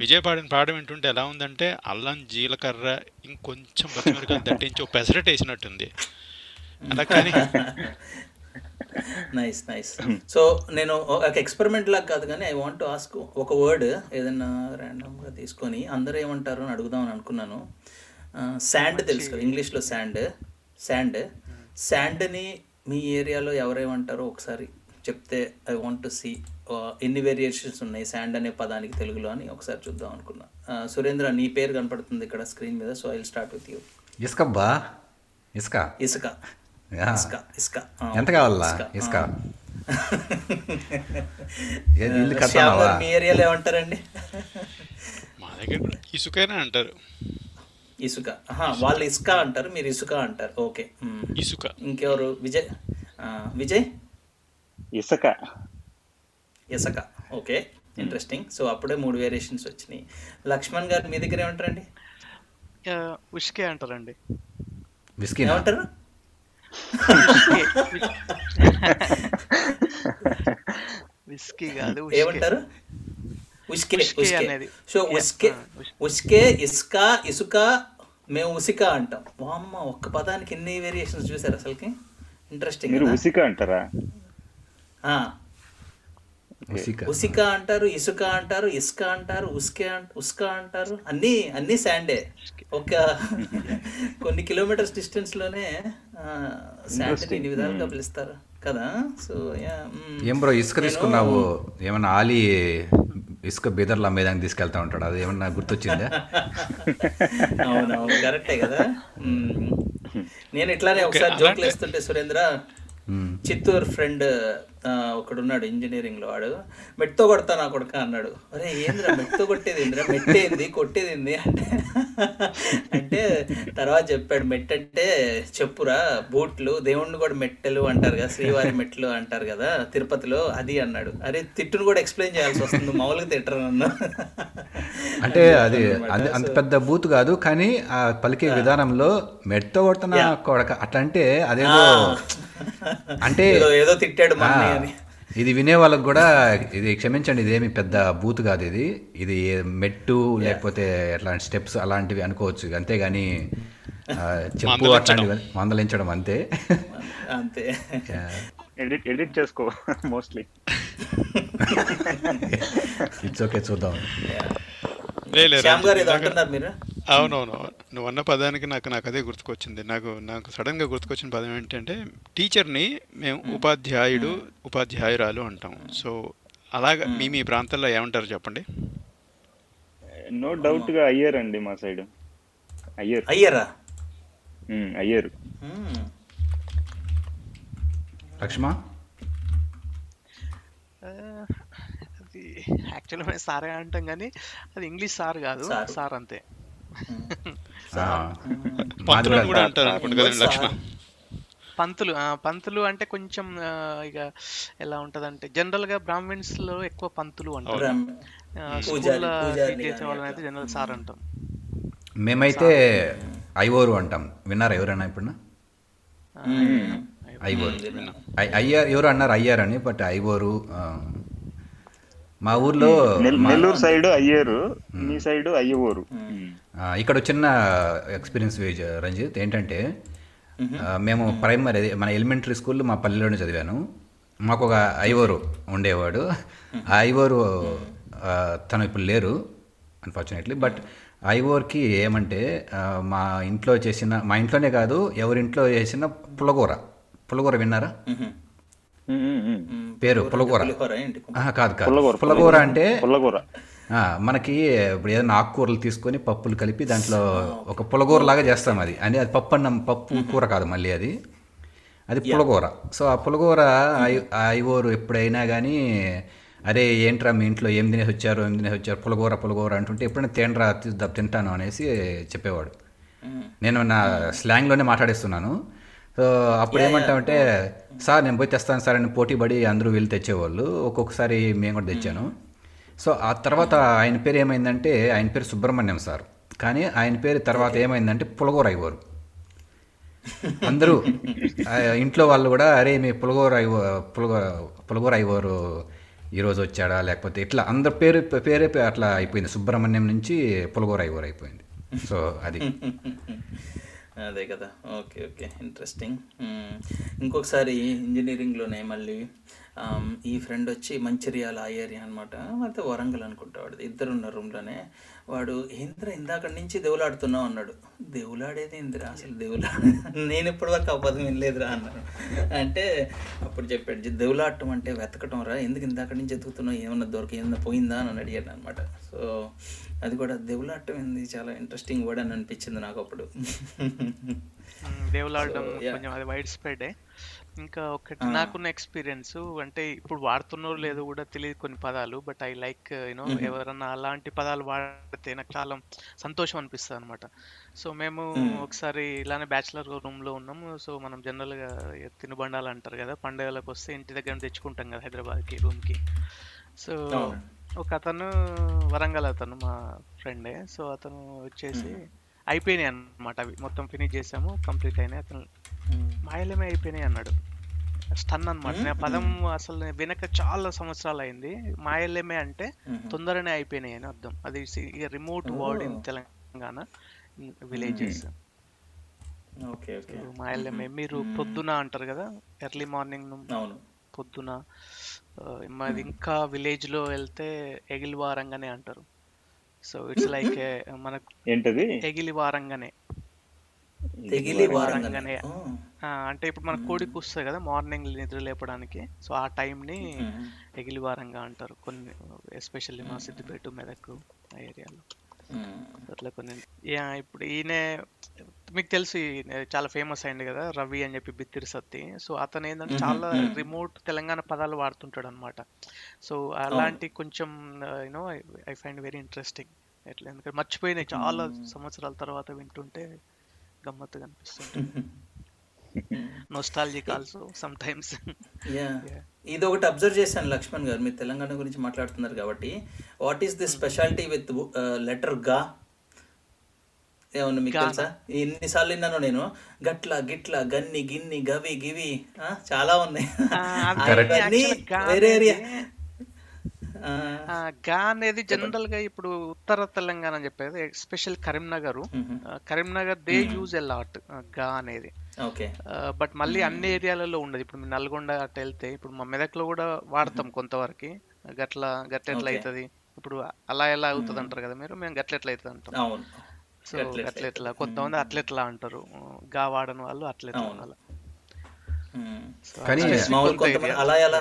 విజయ్ పాడిన పాట వింటుంటే ఎలా ఉందంటే అల్లం జీలకర్ర ఇంకొంచెం పచ్చిమిరకాయలు దట్టించి ఒక పెసరట్ వేసినట్టుంది. అలా కానీ నైస్ నైస్. సో నేను ఒక ఎక్స్పెరిమెంట్ లాగా కాదు కానీ ఐ వాంట్ ఆస్క్ ఒక వర్డ్ ఏదైనా ర్యాండమ్గా తీసుకొని అందరూ ఏమంటారు అని అడుగుదామని అనుకున్నాను. శాండ్ తెలుసు కదా ఇంగ్లీష్లో శాండ్ శాండ్ శాండ్ని మీ ఏరియాలో ఎవరేమంటారో ఒకసారి చెప్తే ఐ వాంట్ టు సీ ఎన్ని వేరియేషన్స్ ఉన్నాయి? శాండ్ అనే పదానికి తెలుగులో అని ఒకసారి చూద్దాం అనుకున్నా. సురేంద్ర నీ పేరు కనపడుతుంది ఇక్కడ స్క్రీన్ మీద so I start with you ఇసుకబ్బా ఇసుక. ఇసుక. యా. ఇసుక ఇసుక. ఎంత కావాలా ఇసుక. మీ ఏరియాలో ఏమంటారండి? మా దగ్గర కూడా ఇసుకైనా అంటారు. ఇసుక. వాళ్ళు ఇసుక అంటారు మీరు ఇసుక అంటారు. ఓకే. ఇసుక. ఇంకెవరు? విజయ్? విజయ్? ఇసుక. ఇసుక. ఓకే ఇంట్రెస్టింగ్ సో అప్పుడే మూడు వేరియేషన్స్ వచ్చినాయి. లక్ష్మణ్ గారు మీ దగ్గర ఏమంటారండి? ఉష్కే అంటారండి. విస్కీ ఏమంటారు? విస్కీ. కాదు. ఏమంటారు? ఉస్కే ఉస్కే. సో ఉస్కే ఉస్కే ఇసుక ఇసుక మేము ఉసిక అంటాం. వామ్మ ఒక్క పదానికి ఎన్ని వేరియేషన్స్ చూసారు అసలుకి? ఇంట్రెస్టింగ్ మీరు ఉసిక అంటారా? ఉసిక. అంటారు ఇసుక అంటారు ఇసుక అంటారు ఉస్కే అంట ఉస్క అంటారు. అన్ని అన్ని శాండే. ఒక కొన్ని కిలోమీటర్స్ డిస్టెన్స్లోనే శాండ్ ఇన్ని విధాలుగా పిలుస్తారు. కదా? సో ఏం బ్రో ఇసుక తీసుకున్నావు? ఏమన్నా ఆలి ఇసుక బీదర్లు అమ్మేదానికి తీసుకెళ్తా ఉంటాడు? అది ఏమన్నా గుర్తొచ్చిందా? అవునవును కరెక్టే కదా? మ్మ్. నేను ఇట్లానే Okay, ఒకసారి జోక్లు వేస్తుంటే సురేంద్ర. చిత్తూరు ఫ్రెండ్ ఒకడున్నాడు ఇంజనీరింగ్లో వాడు. మెట్తో కొడతా నా కొడుక అన్నాడు. అరే ఏంద్రా మెట్తో కొట్టేది ఏంద్రా మెట్టేంది? కొట్టేది ఏంది అంటే అంటే తర్వాత చెప్పాడు మెట్ అంటే చెప్పురా బూట్లు దేవుణ్ణి కూడా మెట్టెలు అంటారు కదా శ్రీవారి మెట్లు అంటారు కదా తిరుపతిలో అది అన్నాడు. అరే తిట్టును కూడా ఎక్స్ప్లెయిన్ చేయాల్సి వస్తుంది మామూలుగా తిట్టరు నన్ను. అంటే అది అంత పెద్ద బూత్ కాదు కానీ ఆ పలికే విధానంలో మెట్తో కొడుతున్నా కొడక అట్లా అంటే అదేదో అంటే ఏదో తిట్టాడు అని. ఇది వినే వాళ్ళకి కూడా ఇది క్షమించండి ఇదేమి పెద్ద బూత్ కాదు ఇది. ఇది మెట్టు లేకపోతే ఎట్లాంటి స్టెప్స్ అలాంటివి అనుకోవచ్చు. అంతేగాని చెప్పు. అట్లాంటివి మందలించడం అంతే. అంతే. ఎడిట్ ఎడిట్ చేసుకో మోస్ట్లీ ఇట్స్ ఓకే చూద్దాం. అవునవును. నువ్వు అన్న పదానికి నాకు నాకు అదే గుర్తుకొచ్చింది. నాకు నాకు సడన్గా గుర్తుకొచ్చిన పదం ఏంటంటే టీచర్ని మేము ఉపాధ్యాయుడు ఉపాధ్యాయురాలు అంటాం. సో అలాగా మీ మీ ప్రాంతాల్లో ఏమంటారు చెప్పండి? నో డౌట్గా అయ్యారండి మా సైడ్. అయ్యారు. అయ్యారా? అయ్యారు. లక్ష్మ? అది యాక్చువల్గా మేము సారే అంటాం కానీ అది ఇంగ్లీష్ సార్ కాదు సారు. అంతే. పంతులు ఆ, పంతులు అంటే కొంచెం ఇక ఎలా ఉంటదంటే జనరల్గా బ్రాహ్మిన్స్లో ఎక్కువ పంతులు అంటారు. స్కూల్లో చేసే వాళ్ళని అయితే. జనరల్ సార్ అంటాం. మేమైతే ఐవోరు అంటాం. విన్నారా ఎవరైనా ఇప్పుడు. ఐవోరు. అయ్యారు ఎవరు అన్నారు అయ్యారని బట్ ఐవోరు మా ఊర్లో నెల్లూరు సైడ్ అయ్యారు మీ సైడ్ అయ్యవోరు. ఇక్కడ చిన్న ఎక్స్పీరియన్స్ వేజ్ రంజిత్ ఏంటంటే మేము. ప్రైమరీ మన ఎలిమెంటరీ స్కూల్ మా పల్లెలోనే చదివాను. మాకు ఒక ఐవోరు ఉండేవాడు ఆ ఐవోరు తను ఇప్పుడు లేరు అన్ఫార్చునేట్లీ బట్ ఐవోర్కి ఏమంటే మా ఇంట్లో చేసిన మా ఇంట్లోనే కాదు ఎవరింట్లో చేసిన పులగూర. పులగూర విన్నారా? పేరు పులగూర. కాదు కాదు. పుల్లగూర పులగూర అంటే పుల్లగూర ఆ, మనకి ఇప్పుడు ఏదైనా ఆకుకూరలు తీసుకొని పప్పులు కలిపి దాంట్లో ఒక పులగూర లాగా చేస్తాం అది. అంటే అది పప్పు అన్నం పప్పు కూర కాదు మళ్ళీ అది. అది పులగూర. సో ఆ పులగూర ఐవోరు ఎప్పుడైనా కానీ అరే ఏంట్రా మీ ఇంట్లో ఏం తినేసి వచ్చారు ఏం తినేసి వచ్చారు పులగూర పులగూర అంటుంటే ఎప్పుడైనా తేండ్రా తింటాను అనేసి చెప్పేవాడు. నేను నా స్లాంగ్లోనే మాట్లాడిస్తున్నాను. సో అప్పుడు ఏమంటామంటే సార్ నేను పోయి తెస్తాను సార్ అని పోటీ పడి అందరూ వెళ్ళి తెచ్చేవాళ్ళు. ఒక్కొక్కసారి మేము కూడా తెచ్చాను. సో ఆ తర్వాత ఆయన పేరు ఏమైందంటే ఆయన పేరు సుబ్రహ్మణ్యం సార్. కానీ ఆయన పేరు తర్వాత ఏమైందంటే పులగోర అయ్యవారు అందరూ ఇంట్లో వాళ్ళు కూడా అరే మీ పులగోర అయ్య పులగో పులగోర అయ్యవారు ఈరోజు వచ్చాడా? లేకపోతే ఇట్లా అందరి పేరు పేరే అట్లా అయిపోయింది. సుబ్రహ్మణ్యం నుంచి పులగోర అయ్యవారు అయిపోయింది. సో అది. అదే కదా. Okay okay. Interesting hmm. ఇంకొకసారి ఇంజనీరింగ్లోనే మళ్ళీ um, ఈ ఫ్రెండ్ వచ్చి మంచిర్యాల ఆ ఏరియా అనమాట అయితే వరంగల్ అనుకుంటా వాడు ఇద్దరు ఉన్న రూమ్లోనే వాడు ఇంద్ర ఇందాక నుంచి దేవులాడుతున్నావు అన్నాడు. దేవులాడేది ఇంద్ర అసలు దేవులా నేను ఇప్పటివరకు ఆ పదం వినలేదురా అన్నాడు. అంటే అప్పుడు చెప్పాడు దేవులాడటం అంటే వెతకటం రా. ఎందుకు ఇందాక నుంచి ఎతుకుతున్నావు ఏమన్నా దొరికి ఏమన్నా పోయిందా? అని అడిగాడు అనమాట సో అది కూడా దేవులాడటం ఏంది? చాలా ఇంట్రెస్టింగ్ వర్డ్ అని అనిపించింది నాకు అప్పుడు. దేవులాడడం yeah. కొంచెం అది వైడ్ స్ప్రెడే ఇంకా ఒకటి నాకున్న ఎక్స్పీరియన్స్ అంటే ఇప్పుడు వాడుతున్నారో లేదో కూడా తెలియదు కొన్ని పదాలు బట్ ఐ లైక్ యూనో ఎవరన్నా అలాంటి పదాలు వాడితే నాకు చాలా సంతోషం అనిపిస్తుంది అనమాట సో మేము ఒకసారి ఇలానే బ్యాచిలర్ రూమ్లో ఉన్నాము. సో మనం జనరల్గా తినుబండాలు అంటారు కదా పండుగలకు వస్తే ఇంటి దగ్గర తెచ్చుకుంటాం కదా హైదరాబాద్కి. రూమ్కి సో. ఒక అతను వరంగల్ అతను మా ఫ్రెండే. సో అతను వచ్చేసి అయిపోయినాయి అన్నమాట అవి. మొత్తం ఫినిష్ చేసాము కంప్లీట్ అయినాయి. అతను మాయలమే అయిపోయినాయి అన్నాడు. స్టన్ అన్నమాట. నేను పదం అసలు వినక చాలా సంవత్సరాలు అయింది. మాయలేమే అంటే తొందరనే అయిపోయినాయి అని అర్థం. అది remote word in. Telangana villages. Okay okay. మాయలేమే. మీరు పొద్దున అంటారు కదా ఎర్లీ మార్నింగ్ పొద్దున. మాది ఇంకా విలేజ్లో వెళ్తే ఎగిలివారంగానే అంటారు. సో ఇట్స్ లైక్ మనకు ఏంటది? ఎగిలివారంగానే. తెగిలి వారంగానే. వారంగానే అంటే ఇప్పుడు మన కోడికి వస్తాయి కదా మార్నింగ్ నిద్ర లేపడానికి. సో ఆ టైంని మ్మ్. ఎగిలివారంగా అంటారు కొన్ని ఎస్పెషల్లీ మా సిద్దిపేట మెదక్ ఆ ఏరియాలో. అట్లా కొన్ని. యా, ఇప్పుడు ఈయన మీకు తెలుసు చాలా ఫేమస్ అయింది కదా రవి అని చెప్పి బిత్తిరి సత్తి. సో అతను ఏంటంటే చాలా రిమోట్ తెలంగాణ పదాలు వాడుతుంటాడు అనమాట సో అలాంటి కొంచెం you know I find very interesting. ఎట్లా ఎందుకంటే మర్చిపోయినాయి చాలా సంవత్సరాల తర్వాత వింటుంటే గమ్మత్తుగా అనిపిస్తుంది నోస్టాలజిక్ ఆల్సో సమ్ టైమ్స్. ఇది ఒకటి అబ్జర్వ్ చేశాను లక్ష్మణ్ గారు. మీరు తెలంగాణ గురించి మాట్లాడుతున్నారు కాబట్టి. What is the speciality with లెటర్గా? ఏమన్నా మీకు. తెలుసా? ఎన్నిసార్లు విన్నాను నేను. గట్ల గిట్ల గన్ని గిన్ని గవి గివి. చాలా ఉన్నాయి. వేరే ఏరియా. గా అనేది జనరల్గా ఇప్పుడు ఉత్తర తెలంగాణ అని చెప్పేది especial Karimnagar. Karimnagar they use a లాట్గా అనేది. ఓకే. బట్ మళ్ళీ అన్ని ఏరియాలలో ఉండదు. ఇప్పుడు నల్గొండ అట్లా వెళ్తే ఇప్పుడు మా మెదక్లో కూడా వాడతాం కొంతవరకు. గట్ల Okay. అవుతుంది ఇప్పుడు అలా ఎలా అవుతుంది అంటారు కదా మీరు మేము గట్ల ఎట్లా అవుతుంది అంటాం సో గట్ల ఎట్లా అట్లా ఎట్లా కొంతమంది అట్లెట్లా అంటారు. గా వాడని వాళ్ళు అట్లెట్లా అవును. అలా కానీ. అలా ఎలా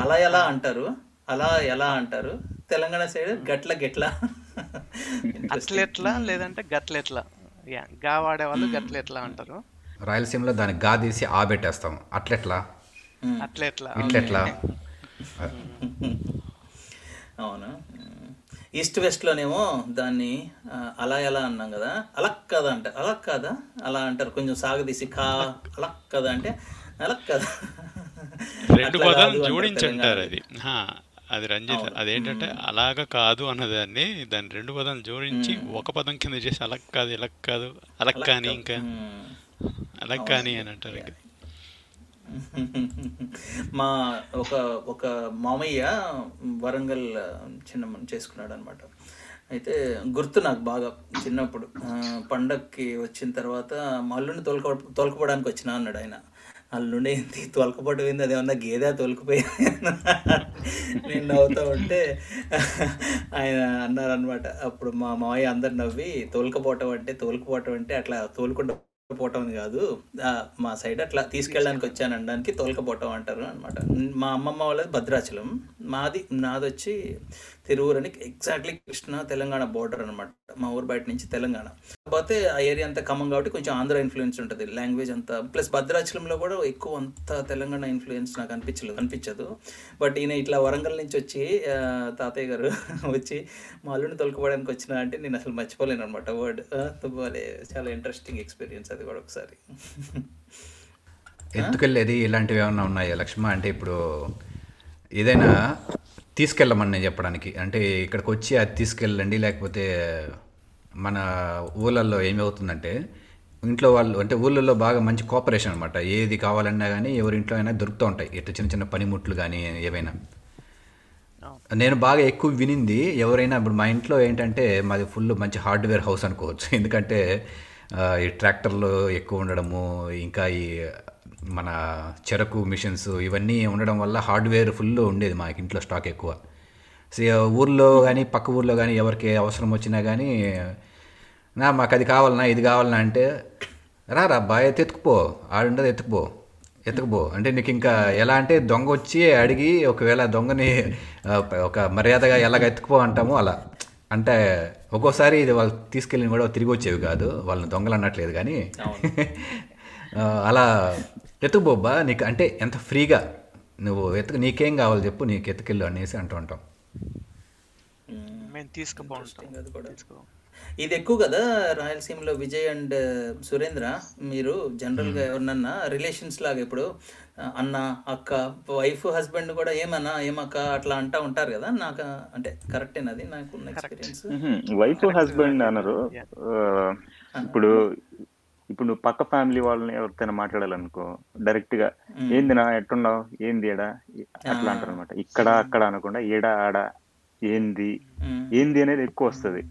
అలా ఎలా అంటారు? అలా ఎలా అంటారు? తెలంగాణ సైడ్ గట్ల గెట్ల. అట్లెట్లా లేదంటే గట్లెట్లా. యా గా వాడే వాళ్ళు గట్లెట్లా అంటారు. రాయలసీమలో దాన్ని గా తీసి ఆ పెట్టేస్తాం. అట్లెట్లా? అట్లెట్లా. ఇట్లెట్లా? అవును? ఈస్ట్ వెస్ట్లోనేమో దాన్ని అలా ఎలా అన్నాం కదా అలక్ కదా అంట. అలక్ కాదా? అలా అంటారు. కొంచెం సాగదీసి ఖా అలక్ కదా అంటే అలక్ కదా. రెండు పదాలు జోడించి అంటారు. అది. హా, అది రంజిత్. అదేంటంటే అలాగ కాదు అన్నదాన్ని దాన్ని రెండు పదాలు జోడించి ఒక పదం కింద చేసి అలక్ కాదు ఇలా కాదు అలక్ అలక్ కానీ. ఇంకా. అలక్ కానీ అని అంటారు మా ఒక ఒక మామయ్య వరంగల్ చిన్న చేసుకున్నాడు అనమాట అయితే గుర్తు నాకు బాగా చిన్నప్పుడు. పండక్కి వచ్చిన తర్వాత మా అల్లుడిని తోలుక తోలుకుపోవడానికి వచ్చిన అన్నాడు ఆయన. అల్లుండి ఏంటి తోలుకపోవడం ఏంది? ఏమన్నా గేదె? తోలుకుపోయింది నేను నవ్వుతా ఉంటే ఆయన అన్నారనమాట అప్పుడు మా మామయ్య అందరు నవ్వి తోలుకపోవటం అంటే తోలుకుపోవటం అంటే అట్లా తోలుకుంటూ పోవటం కాదు. మా సైడ్ అట్లా తీసుకెళ్ళడానికి వచ్చాను అనడానికి తోలకపోవటం అంటారు అనమాట మా అమ్మమ్మ వాళ్ళది భద్రాచలం. మాది నాది వచ్చి తిరువురు అని ఎగ్జాక్ట్లీ కృష్ణ తెలంగాణ బోర్డర్ అనమాట మా ఊరు బయట నుంచి తెలంగాణ. కాకపోతే ఆ ఏరియా అంతా ఖమ్మం కాబట్టి కొంచెం ఆంధ్ర ఇన్ఫ్లుయెన్స్ ఉంటుంది లాంగ్వేజ్ అంతా. ప్లస్ భద్రాచలంలో కూడా ఎక్కువ అంత తెలంగాణ ఇన్ఫ్లుయెన్స్ నాకు అనిపించలేదు అనిపించదు. బట్ ఈయన ఇట్లా వరంగల్ నుంచి వచ్చి తాతయ్య గారు వచ్చి మా అల్లుని తొలకపోవడానికి వచ్చిన అంటే నేను అసలు మర్చిపోలేను అనమాట వర్డ్ చాలా ఇంట్రెస్టింగ్ ఎక్స్పీరియన్స్ అది. కూడా ఒకసారి. ఎత్తుకెళ్ళేది ఇలాంటివి ఏమన్నా ఉన్నాయా లక్ష్మ? అంటే ఇప్పుడు ఏదైనా తీసుకెళ్ళమని నేను చెప్పడానికి. అంటే ఇక్కడికి వచ్చి అది తీసుకెళ్ళండి లేకపోతే మన ఊళ్ళల్లో ఏమవుతుందంటే ఇంట్లో వాళ్ళు అంటే ఊళ్ళల్లో బాగా మంచి కోఆపరేషన్ అనమాట ఏది కావాలన్నా కానీ ఎవరి ఇంట్లో అయినా దొరుకుతూ ఉంటాయి. ఇట్లా చిన్న చిన్న పనిముట్లు కానీ ఏవైనా. నేను బాగా ఎక్కువ వినింది ఎవరైనా ఇప్పుడు మా ఇంట్లో ఏంటంటే మాది ఫుల్ మంచి హార్డ్వేర్ హౌస్ అనుకోవచ్చు. ఎందుకంటే ఈ ట్రాక్టర్లు ఎక్కువ ఉండడము ఇంకా ఈ మన చెరకు మిషన్స్ ఇవన్నీ ఉండడం వల్ల హార్డ్వేర్ ఫుల్ ఉండేది మాకు ఇంట్లో స్టాక్ ఎక్కువ. ఊర్లో కానీ పక్క ఊర్లో కానీ ఎవరికి అవసరం వచ్చినా కానీ నా మాకు అది కావాలన్నా ఇది కావాలన్నా అంటే రా రా బాయ్ ఎత్తుకుపో ఆడుండదు ఎత్తుకుపో ఎత్తుకుపో. అంటే నీకు ఇంకా ఎలా అంటే దొంగ వచ్చి అడిగి ఒకవేళ దొంగని ఒక మర్యాదగా ఎలాగ ఎత్తుకుపో అంటామో అలా. అంటే ఒక్కోసారి ఇది వాళ్ళు తీసుకెళ్ళిన కూడా తిరిగి వచ్చేవి కాదు. వాళ్ళని దొంగలు అన్నట్లేదు కానీ అలా ఎత్తుకుపోబ్బా నీకు అంటే ఎంత ఫ్రీగా నువ్వు ఎత్తుకు నీకేం కావాలి చెప్పు నీకు ఎత్తుకెళ్ళు అనేసి అంటూ ఉంటాం. ఇది ఎక్కువ కదా రాయలసీమలో విజయ్ అండ్ సురేంద్ర. మీరు జనరల్గా ఎవరినన్నా రిలేషన్స్ లాగా ఇప్పుడు అన్న అక్క వైఫ్ హస్బెండ్ కూడా ఏమన్నా ఏమక్క అట్లా అంటా ఉంటారు కదా నాకు అంటే కరెక్టేనా అది? నాకు ఎక్స్పీరియన్స్ వైఫ్ హస్బెండ్ అనరు ఆ, ఇప్పుడు ఇప్పుడు నువ్వు పక్క ఫ్యామిలీ వాళ్ళని ఎవరితోనే మాట్లాడాలనుకో డైరెక్ట్గా ఏంది నా ఎట్టున్నావు? ఏంది ఏడా? అట్లా అంటారు అనమాట ఇక్కడ అక్కడ అనకుండా ఏడా ఆడ ఏంది? ఏంది అనేది ఎక్కువ వస్తది.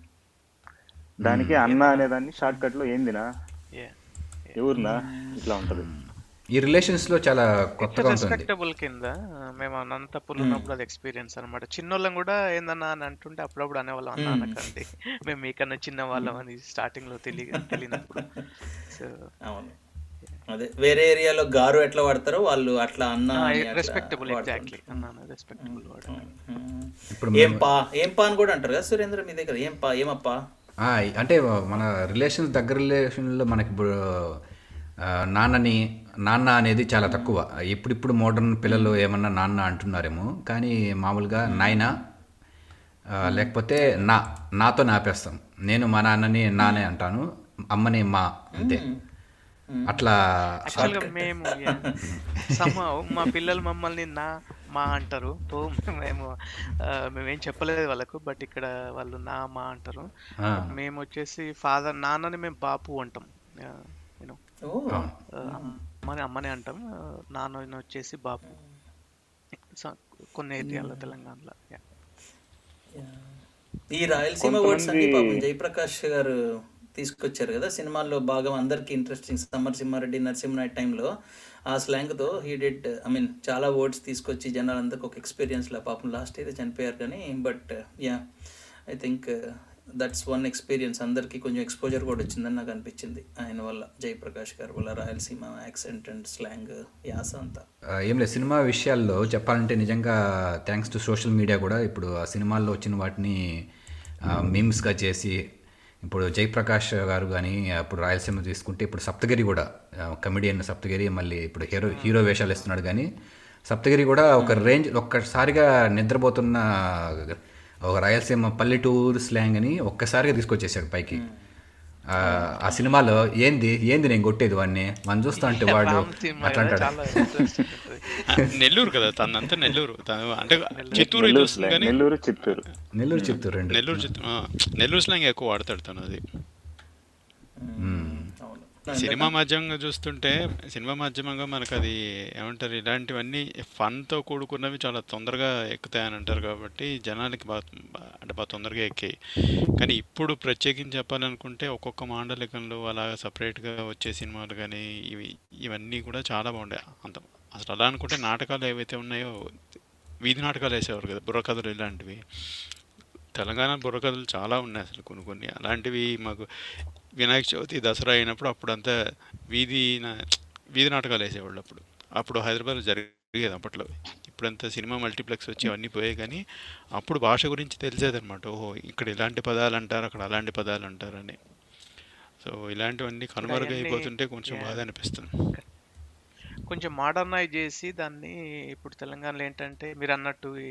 దానికి అన్న అనేదాన్ని షార్ట్ కట్లో ఏందినా. ఎవరునా ఇట్లా ఉంటది. ఈ రిలేషన్స్లో చాలా కొత్తగా ఉంటుంది. రెస్పెక్టబుల్ కింద మేము అనంతపురం ఉన్నప్పుడు అది ఎక్స్పీరియన్స్ అనమాట చిన్నోళ్ళం కూడా ఏందన్నా అని అంటుంటే అప్పుడప్పుడు అనేవాళ్ళం అన్న అనకండి మేము మీకన్నా చిన్న వాళ్ళం అని స్టార్టింగ్లో తెలియ తెలియనప్పుడు. సో అవును. అదే వేరే ఏరియాలో గారు ఎట్లా వాడతారో వాళ్ళు అట్లా అన్న రెస్పెక్టబుల్. ఎగ్జాక్ట్లీ అన్నాను రెస్పెక్టబుల్ వాడు. ఇప్పుడు ఏం పా ఏం పా అని కూడా అంటారు కదా సురేంద్ర మీ దగ్గర ఏం పా ఏమప్పా? ఆ, అంటే మన రిలేషన్స్ దగ్గర రిలేషన్లో మనకి నాన్నని నాన్న అనేది చాలా తక్కువ. ఇప్పుడిప్పుడు మోడర్న్ పిల్లలు ఏమన్నా నాన్న అంటున్నారేమో కానీ మామూలుగా నాయన లేకపోతే నా నాతో నాపేస్తాం నేను మా నాన్నని నానే అంటాను అమ్మని మా అంతే. అట్లా మేము మా పిల్లలు మమ్మల్ని నా మా అంటారు. తో మేము మేమేం చెప్పలేదు వాళ్ళకు బట్ ఇక్కడ వాళ్ళు నా మా అంటారు. మేము వచ్చేసి ఫాదర్ నాన్నని మేము బాపు అంటాం. అమ్మని అమ్మని అంటాం. నాన్న వచ్చేసి బాపు కొన్ని ఏరియాలో తెలంగాణలో yeah. ఈ రాయలసీమ వర్డ్స్ అన్ని పాపం జయప్రకాష్ గారు తీసుకొచ్చారు కదా. సినిమాల్లో బాగా అందరికి ఇంట్రెస్టింగ్ సమ్మర్ సింహారెడ్డి నరసింహనాయుడు టైంలో ఆ slang తో హీ డిడ్ ఐ మీన్ చాలా వర్డ్స్ తీసుకొచ్చి జనాలందరికి ఒక ఎక్స్పీరియన్స్ లా పాపం లాస్ట్ అయితే చనిపోయారు కానీ but yeah I think that's one experience అందరికీ కొంచెం ఎక్స్పోజర్ కూడా వచ్చిందని నాకు అనిపించింది. ఆయన వల్ల జయప్రకాష్ గారి వల్ల రాయలసీమ యాక్సెంట్ అండ్ స్లాంగ్ యాస అంతా. ఏం లేదు. సినిమా విషయాల్లో చెప్పాలంటే నిజంగా థ్యాంక్స్ టు సోషల్ మీడియా కూడా ఇప్పుడు ఆ సినిమాల్లో వచ్చిన వాటిని మీమ్స్గా చేసి ఇప్పుడు జయప్రకాష్ గారు కానీ ఇప్పుడు రాయలసీమ తీసుకుంటే ఇప్పుడు సప్తగిరి కూడా కమెడియన్ సప్తగిరి మళ్ళీ ఇప్పుడు హీరో హీరో వేషాలు ఇస్తున్నాడు కానీ సప్తగిరి కూడా ఒక రేంజ్ ఒక్కసారిగా నిద్రపోతున్న ఒక రాయలసీమ పల్లెటూరు స్లాంగ్ అని ఒక్కసారిగా తీసుకొచ్చేసాడు పైకి. ఆ, ఆ సినిమాలో ఏంది ఏంది నేను కొట్టేది వాడిని? మనం చూస్తా అంటే వాడు అట్లా అంటాడు. నెల్లూరు కదా తనంతా నెల్లూరు. తను అంటే చిత్తూరు నెల్లూరు చిత్తూరు. నెల్లూరు చిత్తూరు రెండు. నెల్లూరు చిత్తూరు నెల్లూరు స్లాంగ్ ఎక్కువ వాడతాడు తను అది సినిమా మాధ్యమంగా చూస్తుంటే సినిమా మాధ్యమంగా మనకు అది ఏమంటారు ఇలాంటివన్నీ ఫన్తో కూడుకున్నవి చాలా తొందరగా ఎక్కుతాయని అంటారు కాబట్టి జనాలకి బాగా అంటే బాగా తొందరగా ఎక్కాయి. కానీ ఇప్పుడు ప్రత్యేకించి చెప్పాలనుకుంటే ఒక్కొక్క మాండలికంలో అలా సపరేట్గా వచ్చే సినిమాలు కానీ ఇవి ఇవన్నీ కూడా చాలా బాగుండే అంత అసలు అలా అనుకుంటే నాటకాలు ఏవైతే ఉన్నాయో వీధి నాటకాలు వేసేవారు కదా బుర్రకథలు ఇలాంటివి. తెలంగాణ బుర్రకథలు చాలా ఉన్నాయి అసలు కొన్ని కొన్ని. అలాంటివి మాకు వినాయక చవితి దసరా అయినప్పుడు అప్పుడంతా వీధి వీధి నాటకాలు వేసేవాళ్ళు అప్పుడు. అప్పుడు హైదరాబాద్లో జరిగేది అప్పట్లో. ఇప్పుడంతా సినిమా మల్టీప్లెక్స్ వచ్చి అవన్నీ పోయాయి కానీ అప్పుడు భాష గురించి తెలిసేదన్నమాట. ఓహో ఇక్కడ ఇలాంటి పదాలు అంటారు అక్కడ అలాంటి పదాలు అంటారని సో ఇలాంటివన్నీ కనుమరుగైపోతుంటే కొంచెం. బాధ అనిపిస్తుంది. కొంచెం మోడర్నైజ్ చేసి దాన్ని ఇప్పుడు తెలంగాణలో ఏంటంటే మీరు అన్నట్టు ఈ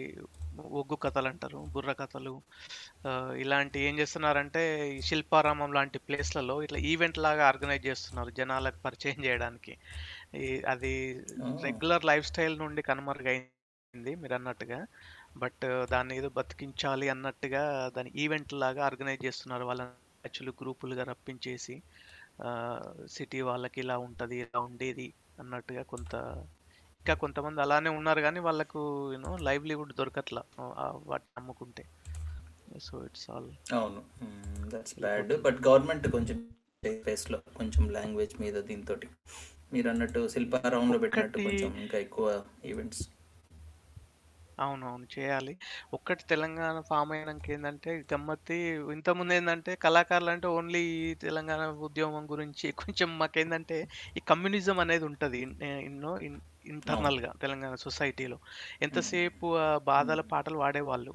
ఒగ్గు కథలు అంటారు బుర్ర కథలు ఇలాంటి ఏం చేస్తున్నారంటే ఈ శిల్పారామం లాంటి ప్లేస్లలో ఇట్లా ఈవెంట్ లాగా ఆర్గనైజ్ చేస్తున్నారు జనాలకు పరిచయం చేయడానికి. ఈ అది రెగ్యులర్ లైఫ్ స్టైల్ నుండి కనుమరుగైంది మీరు అన్నట్టుగా బట్ దాన్ని ఏదో బతికించాలి అన్నట్టుగా దాని ఈవెంట్ లాగా ఆర్గనైజ్ చేస్తున్నారు. వాళ్ళని యాక్చువల్లీ గ్రూపులుగా రప్పించేసి సిటీ వాళ్ళకి ఇలా ఉంటుంది ఇలా ఉండేది. అన్నట్టుగా కొంత ఇంకా కొంతమంది అలానే ఉన్నారు కానీ వాళ్ళకు యూనో లైవ్లీవుడ్ దొరకట్లా. వాటిని అమ్ముకుంటే సో ఇట్స్ ఆల్ అవును. దట్స్ బ్యాడ్ బట్ గవర్నమెంట్ కొంచెం ఫేస్లో కొంచెం లాంగ్వేజ్ మీద దీంతో మీరు అన్నట్టు శిల్పారావంలో పెట్టినట్టు కొంచెం ఇంకా ఎక్కువ ఈవెంట్స్ అవునవును. చేయాలి. ఒక్కటి తెలంగాణ ఫామ్ అయినాక ఏంటంటే గమ్మత్తి ఇంతకుముందు ఏంటంటే కళాకారులు అంటే ఓన్లీ తెలంగాణ ఉద్యమం గురించి కొంచెం మాకేందంటే ఈ కమ్యూనిజం అనేది ఉంటుంది ఎన్నో ఇంటర్నల్గా తెలంగాణ సొసైటీలో. ఎంతసేపు ఆ బాధల పాటలు వాడేవాళ్ళు.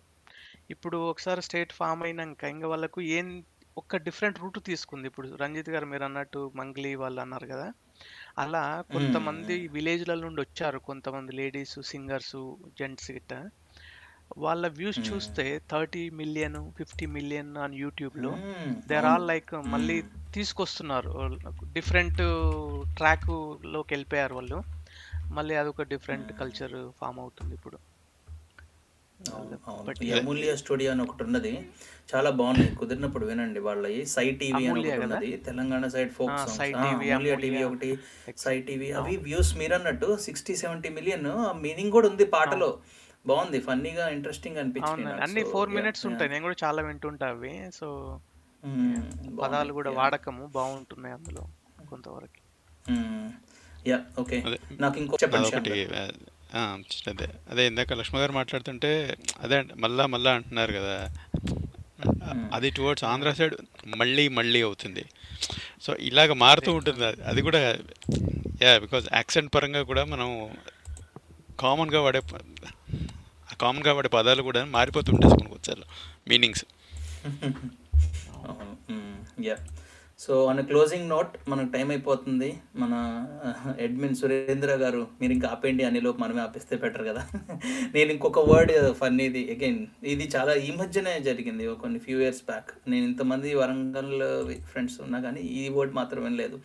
ఇప్పుడు ఒకసారి స్టేట్ ఫామ్ అయినాక ఇంకా వాళ్ళకు ఏం ఒక డిఫరెంట్ రూట్ తీసుకుంది. ఇప్పుడు రంజిత్ గారు మీరు అన్నట్టు మంగ్లీ వాళ్ళు అన్నారు కదా. అలా కొంతమంది విలేజ్ల నుండి వచ్చారు కొంతమంది లేడీస్ సింగర్స్ జెంట్స్ గిట్ట. వాళ్ళ వ్యూస్ చూస్తే thirty million fifty million on యూట్యూబ్లో దే ఆర్ ఆల్ లైక్ మళ్ళీ తీసుకొస్తున్నారు. డిఫరెంట్ ట్రాక్లోకి వెళ్ళిపోయారు వాళ్ళు. మళ్ళీ అదొక డిఫరెంట్ కల్చర్ ఫామ్ అవుతుంది ఇప్పుడు అవును, అవును. But ఈ అమూల్య స్టూడియో అని ఒకటి ఉన్నది. చాలా బాగుంది. కుదిరినప్పుడు వినండి వాళ్ళవి సై టీవీ అని ఒకటి? ఉన్నది. Telangana side folk Amulya TV. ఒకటి సై టీవీ. అవి వ్యూస్ మీరు అన్నట్టు సిక్స్టీ సెవెంటీ మిలియన్ మీనింగ్ కూడా ఉంది పాటలో. బాగుంది. ఫన్నీగా ఇంట్రెస్టింగ్ అనిపించింది. అన్ని ఫోర్ మినిట్స్. ఉంటాయి. నేను కూడా చాలా వింటుంటా అవి. సో మ్మ్, పదాలు కూడా. వాడకము. బాగుంటున్నాయి అందులో కొంతవరకు. యా ఓకే అదే. నాకు ఇంకో చెప్పండి అదే. అదే ఇందాక లక్ష్మ గారు మాట్లాడుతుంటే అదే అండి, మళ్ళా మళ్ళా అంటున్నారు కదా. అది టువర్డ్స్ ఆంధ్ర సైడ్ మళ్ళీ మళ్ళీ అవుతుంది. సో ఇలాగ మారుతూ ఉంటుంది. అది. అది కూడా యా బికాజ్ యాక్సెంట్ పరంగా కూడా మనం కామన్గా వాడే కామన్గా వాడే పదాలు కూడా మారిపోతుంటాయి కొన్ని కొన్నిసార్లు మీనింగ్స్ యా సో అన్న క్లోజింగ్ నోట్ మనకు టైం అయిపోతుంది. మన అడ్మిన్ సురేంద్ర గారు మీరు ఇంకా ఆపేయండి అనేలోపు మనమే ఆపిస్తే బెటర్ కదా. నేను ఇంకొక వర్డ్ ఫన్నీది అగైన్ ఇది చాలా ఈ మధ్యనే జరిగింది కొన్ని ఫ్యూ ఇయర్స్ బ్యాక్ నేను ఇంతమంది వరంగల్ ఫ్రెండ్స్ ఉన్నా కానీ ఈ వర్డ్ మాత్రం వినలేదు.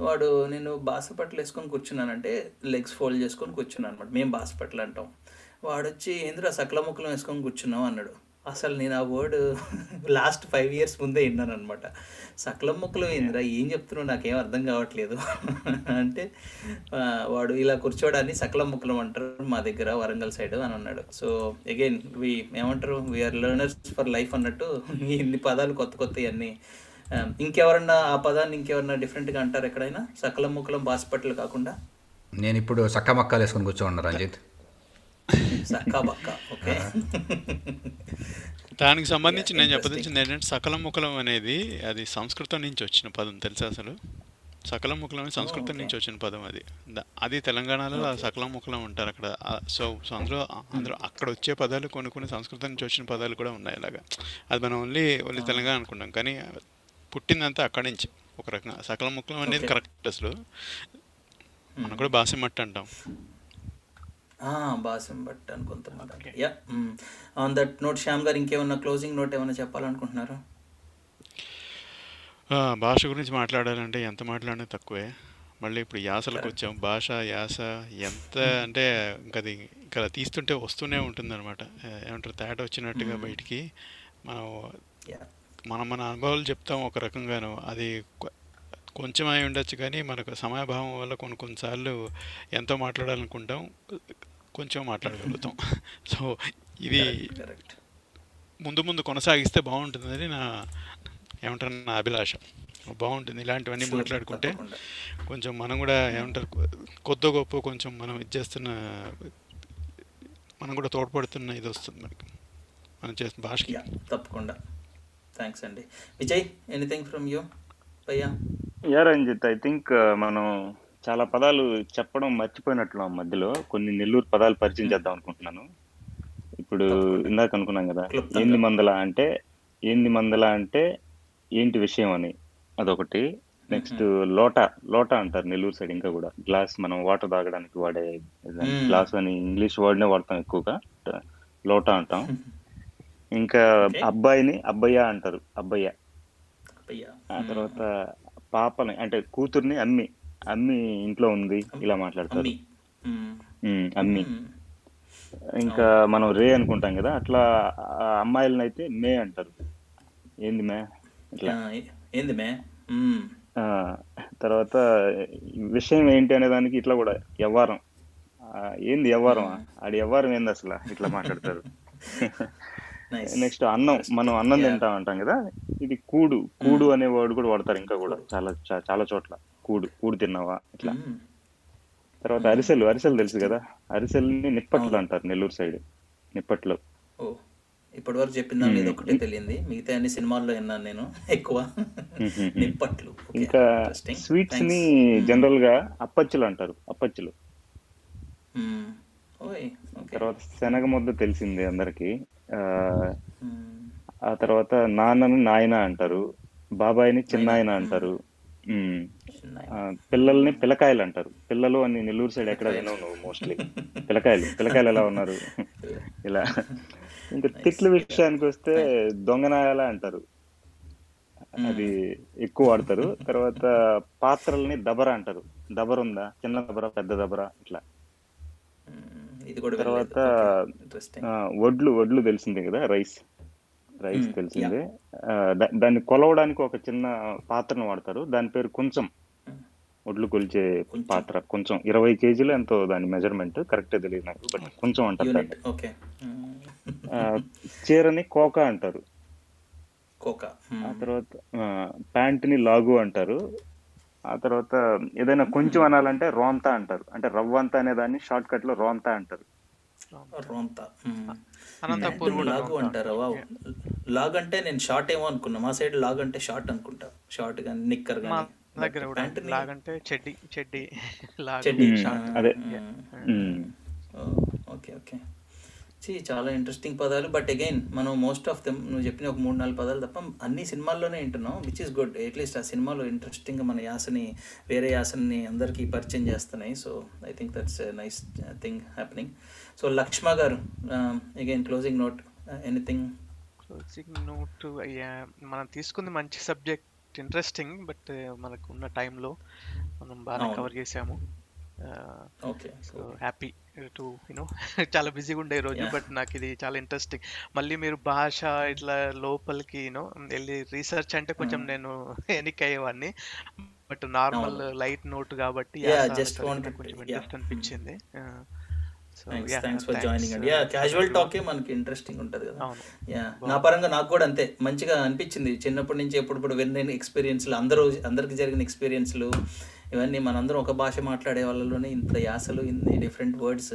వాడు నేను బాసపట్లు వేసుకొని కూర్చున్నానంటే లెగ్స్ ఫోల్డ్ చేసుకొని కూర్చున్నాను అనమాట మేము బాసపట్లు అంటాం. వాడు వచ్చి ఏంద్రా సకల ముక్కలు వేసుకొని కూర్చున్నాం అన్నాడు. అసలు నేను ఆ వర్డ్ లాస్ట్ ఫైవ్ ఇయర్స్ ముందే విన్నాను అనమాట సకలం ముక్కలు ఏందిరా ఏం చెప్తున్నావు నాకేం అర్థం కావట్లేదు. అంటే వాడు ఇలా కూర్చోడాన్ని సకలం ముక్కలం అంటారు మా దగ్గర వరంగల్ సైడ్ అని అన్నాడు. సో అగైన్ వి ఏమంటారు వీఆర్ లెర్నర్స్ ఫర్ లైఫ్ అన్నట్టు ఇన్ని పదాలు కొత్త కొత్త అన్నీ ఇంకెవరన్నా ఆ పదాన్ని ఇంకెవరన్నా డిఫరెంట్గా అంటారు ఎక్కడైనా? సకలం ముక్కలం బాస్పట్లు కాకుండా? నేను ఇప్పుడు సక్క మక్కాలు వేసుకొని కూర్చోండి రంజిత్. సక్కా బక్క ఓకే దానికి సంబంధించి నేను. చెప్పదలిచింది ఏంటంటే సకలం ముఖలం అనేది అది సంస్కృతం నుంచి వచ్చిన పదం తెలుసా అసలు? సకలం ముఖలం అనేది సంస్కృతం. నుంచి వచ్చిన పదం అది. అది తెలంగాణలో ఆ సకలం ముఖలం ఉంటారు అక్కడ. సో సో అందులో అందులో అక్కడ వచ్చే పదాలు కొన్ని కొన్ని సంస్కృతం నుంచి వచ్చిన పదాలు కూడా ఉన్నాయి అలాగా. అది మనం ఓన్లీ ఓన్లీ తెలంగాణ అనుకుంటాం. కానీ పుట్టిందంతా అక్కడి నుంచి ఒక రకంగా. సకలం ముఖలం అనేది. కరెక్ట్ అసలు. మనం కూడా బాసిమట్టు అంటాం. బాసం బట్ అనుకుంటున్నాను yeah on that note Shyam garu ఇంకేమన్నా క్లోజింగ్ నోట్ ఏమైనా చెప్పాలనుకుంటున్నారా? ఆ, భాష గురించి మాట్లాడాలంటే ఎంత మాట్లాడినా తక్కువే. మళ్ళీ ఇప్పుడు యాసలకు వచ్చాం. భాష యాస ఎంత అంటే ఇంకా అది ఇంకా తీస్తుంటే వస్తూనే ఉంటుంది అనమాట ఏమంటారు తేట వచ్చినట్టుగా బయటికి మనం మనం మన అనుభవాలు చెప్తాం ఒక రకంగాను. అది కొంచెం అయి ఉండొచ్చు కానీ మనకు సమయభావం వల్ల కొన్ని కొన్నిసార్లు ఎంతో మాట్లాడాలనుకుంటాం కొంచెం మాట్లాడగలుగుతాం. సో ఇది ముందు ముందు కొనసాగిస్తే బాగుంటుందని నా ఏమంటారు నా అభిలాష. బాగుంటుంది ఇలాంటివన్నీ మాట్లాడుకుంటే కొంచెం మనం కూడా ఏమంటారు కొద్ది గొప్ప కొంచెం మనం ఇది చేస్తున్న మనం కూడా తోడ్పడుతున్న ఇది వస్తుంది మనకి. మనం చేస్తున్న భాషకి. తప్పకుండా. థ్యాంక్స్ అండి. Vijay anything from you? భయ్యా యా రంజిత్ ఐ థింక్ మనం చాలా పదాలు చెప్పడం మర్చిపోయినట్లు మధ్యలో. కొన్ని నెల్లూరు పదాలు పరిచయం చేద్దాం అనుకుంటున్నాను. ఇప్పుడు. ఇందాక అనుకున్నాం కదా. ఏంది మందల అంటే ఏంది మందల అంటే ఏంటి విషయం అని అదొకటి. నెక్స్ట్ లోటా లోటా అంటారు నెల్లూరు సైడ్ ఇంకా కూడా. గ్లాస్ మనం వాటర్ తాగడానికి వాడే Hmm. గ్లాస్ అని ఇంగ్లీష్ వర్డ్నే వాడతాం ఎక్కువగా. లోటా అంటాం. ఇంకా. అబ్బాయిని అబ్బయ్య అంటారు అబ్బయ్య. ఆ తర్వాత పాపని అంటే కూతుర్ని అమ్మి అమ్మి ఇంట్లో ఉంది ఇలా మాట్లాడతారు. అమ్మి. ఇంకా మనం రే అనుకుంటాం కదా అట్లా అమ్మాయిలని అయితే మే అంటారు. ఏంది మే? ఇట్లా. ఏంది మే? తర్వాత విషయం ఏంటి అనే దానికి ఇట్లా కూడా ఎవ్వారం ఏంది ఎవ్వారం ఆడి ఎవ్వారం ఏంది అసలు? ఇట్లా మాట్లాడతారు. నెక్స్ట్ అన్నం మనం అన్నం. తింటాం అంటాం కదా. ఇది కూడు కూడు అనే వర్డ్ కూడా వాడతారు ఇంకా కూడా. చాలా చాలా చోట్ల. కూడు కూడు తిన్నావా? ఇట్లా. తర్వాత అరిసెలు అరిసెలు తెలుసు కదా? అరిసెల్ని నిప్పట్లు అంటారు నెల్లూరు సైడ్. నిప్పట్లు. ఇప్పటి వరకు చెప్పిన ఒకటే తెలియంది. మిగతా అన్ని సినిమాల్లో విన్నాను నేను ఎక్కువ. నిప్పట్లు. ఇంకా. స్వీట్స్ని. జనరల్గా అప్పచ్చులు అంటారు. అప్పచ్చులు. తర్వాత శనగ ముద్ద తెలిసిందే అందరికి. ఆ, తర్వాత నాన్నని నాయన అంటారు బాబాయిని చిన్నాయన అంటారు పిల్లల్ని పిల్లకాయలు అంటారు. పిల్లలు అని నెల్లూరు సైడ్ ఎక్కడ? వినవు నువ్వు మోస్ట్లీ పిల్లకాయలు పిల్లకాయలు ఎలా ఉన్నారు? ఇలా. ఇంకా తిట్ల విషయానికి వస్తే దొంగనాయాల అంటారు. అది ఎక్కువ వాడతారు. తర్వాత పాత్రల్ని దబర అంటారు. దబర ఉందా? చిన్న దబర పెద్ద దబర ఇట్లా. కూడా తర్వాత వడ్లు వడ్లు తెలిసిందే కదా? రైస్. రైస్ తెలిసిందే దాన్ని కొలవడానికి ఒక చిన్న పాత్రను వాడతారు. దాని పేరు కొంచెం. వడ్లు కొలిచే. పాత్ర. కొంచెం. ఇరవై కేజీలు ఎంతో దాని మెజర్మెంట్ కరెక్ట్ తెలియదు నాకు బట్ కొంచెం అంటారు దాన్ని. చీరని కోక అంటారు. కోక. ఆ తర్వాత ప్యాంట్ని లాగు అంటారు. ఆ తర్వాత ఏదైనా కొంచెం అనాలంటే రోంతా అంటారు. అంటే రవ్వంత అనే దాన్ని షార్ట్ కట్లో రోంతా అంటారు. రోంత అనంతపూర్ లాగు. అంటారా? వావ్. లాగ్ అంటే నేను షార్ట్ ఏమో అనుకున్నా. మా సైడ్ లాగ్ అంటే షార్ట్ అనుకుంటా. షార్ట్ కానీ నిక్కర్ కానీ దగ్గర కూడా లాగంటే చెడ్డి చెడ్డి. లాగ్. చెడ్డీ షార్ట్. అదే. Okay okay. చి చాలా ఇంట్రెస్టింగ్ పదాలు. బట్ అగైన్ మనం మోస్ట్ ఆఫ్ దెమ్ నువ్వు చెప్పిన ఒక మూడు నాలుగు పదాలు తప్ప అన్ని సినిమాల్లోనే వింటున్నాం విచ్ ఇస్ గుడ్ అట్లీస్ట్ ఆ సినిమాలో ఇంట్రెస్టింగ్గా మన యాసని వేరే యాసని అందరికీ పరిచయం చేస్తున్నాయి. So I think that's nice thing happening so Lakshma గారు again closing note anything closing note అయ్యా మనం తీసుకుంది మంచి సబ్జెక్ట్ ఇంట్రెస్టింగ్ బట్ మనకు ఉన్న టైంలో మనం బాగా. కవర్ చేసాము okay so happy to you know చాలా బిజీగా ఉండే రోజు. బట్ నాకు ఇది చాలా ఇంట్రెస్టింగ్ మళ్ళీ మీరు భాష ఇట్లా లోపలికి యూనో వెళ్ళి రీసెర్చ్ అంటే కొంచెం నేను ఎనిక్ అయ్యేవాడిని బట్ నార్మల్ లైట్ నోట్ కాబట్టి కొంచెం. ఇంట్రెస్ట్ అనిపించింది. So thanks thanks for joining అండి యా క్యాజువల్ టాకే మనకి ఇంట్రెస్టింగ్ ఉంటుంది కదా. యా నా పరంగా నాకు కూడా అంతే. మంచిగా అనిపించింది. చిన్నప్పటి నుంచి ఎప్పుడప్పుడు విన్న ఎక్స్పీరియన్స్లు అందరూ అందరికి జరిగిన ఎక్స్పీరియన్స్లు ఇవన్నీ మనందరం ఒక భాష మాట్లాడే వాళ్ళలోనే ఇంత యాసలు ఇన్ని different words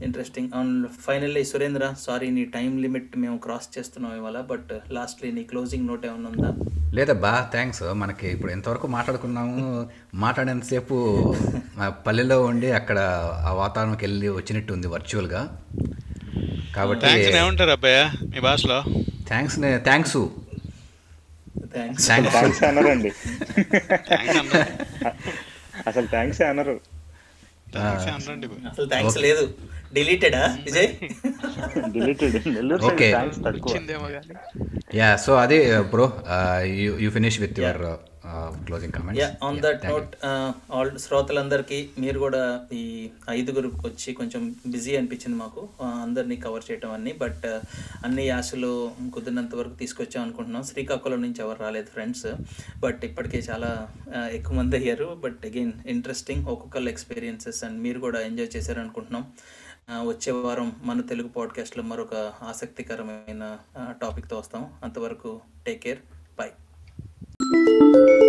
interesting and finally Surendra sorry నీ టైం లిమిట్ మేము క్రాస్ చేస్తున్నాం ఇవాళ బట్ లాస్ట్లీ నీ క్లోజింగ్ నోట్ ఏమన్నా ఉందా? లేదబ్బా థ్యాంక్స్ మనకి ఇప్పుడు ఎంతవరకు మాట్లాడుకున్నాము మాట్లాడేంతసేపు మా పల్లెలో ఉండి అక్కడ ఆ వాతావరణంకి వెళ్ళి వచ్చినట్టు ఉంది వర్చువల్గా కాబట్టి థ్యాంక్స్ ఏమంటారు అబ్బాయ మీ భాషలో? Thanks thanks thanks thanks thanks అనరండి thanks అన్న అసలు థ్యాంక్స్ అనరు అసలు థ్యాంక్స్ లేదు. డిలీటెడా విజయ్? కానీ యా సో అదే bro you finish with your closing yeah on that note all శ్రోతలందరికీ మీరు కూడా ఈ ఐదుగురు వచ్చి కొంచెం బిజీ అనిపించింది మాకు అందరినీ కవర్ చేయటం అన్ని. బట్ అన్ని యాసలు కుదిరినంత వరకు తీసుకొచ్చాం అనుకుంటున్నాం. శ్రీకాకుళం నుంచి ఎవరు రాలేదు ఫ్రెండ్స్ బట్ ఇప్పటికే చాలా ఎక్కువ మంది అయ్యారు. బట్ అగైన్ ఇంట్రెస్టింగ్ ఒక్కొక్కళ్ళ ఎక్స్పీరియన్సెస్ అండ్ మీరు కూడా ఎంజాయ్ చేశారు అనుకుంటున్నాం. వచ్చే వారం మన తెలుగు పాడ్కాస్ట్లో మరొక ఆసక్తికరమైన టాపిక్తో వస్తాం. అంతవరకు టేక్ కేర్ Música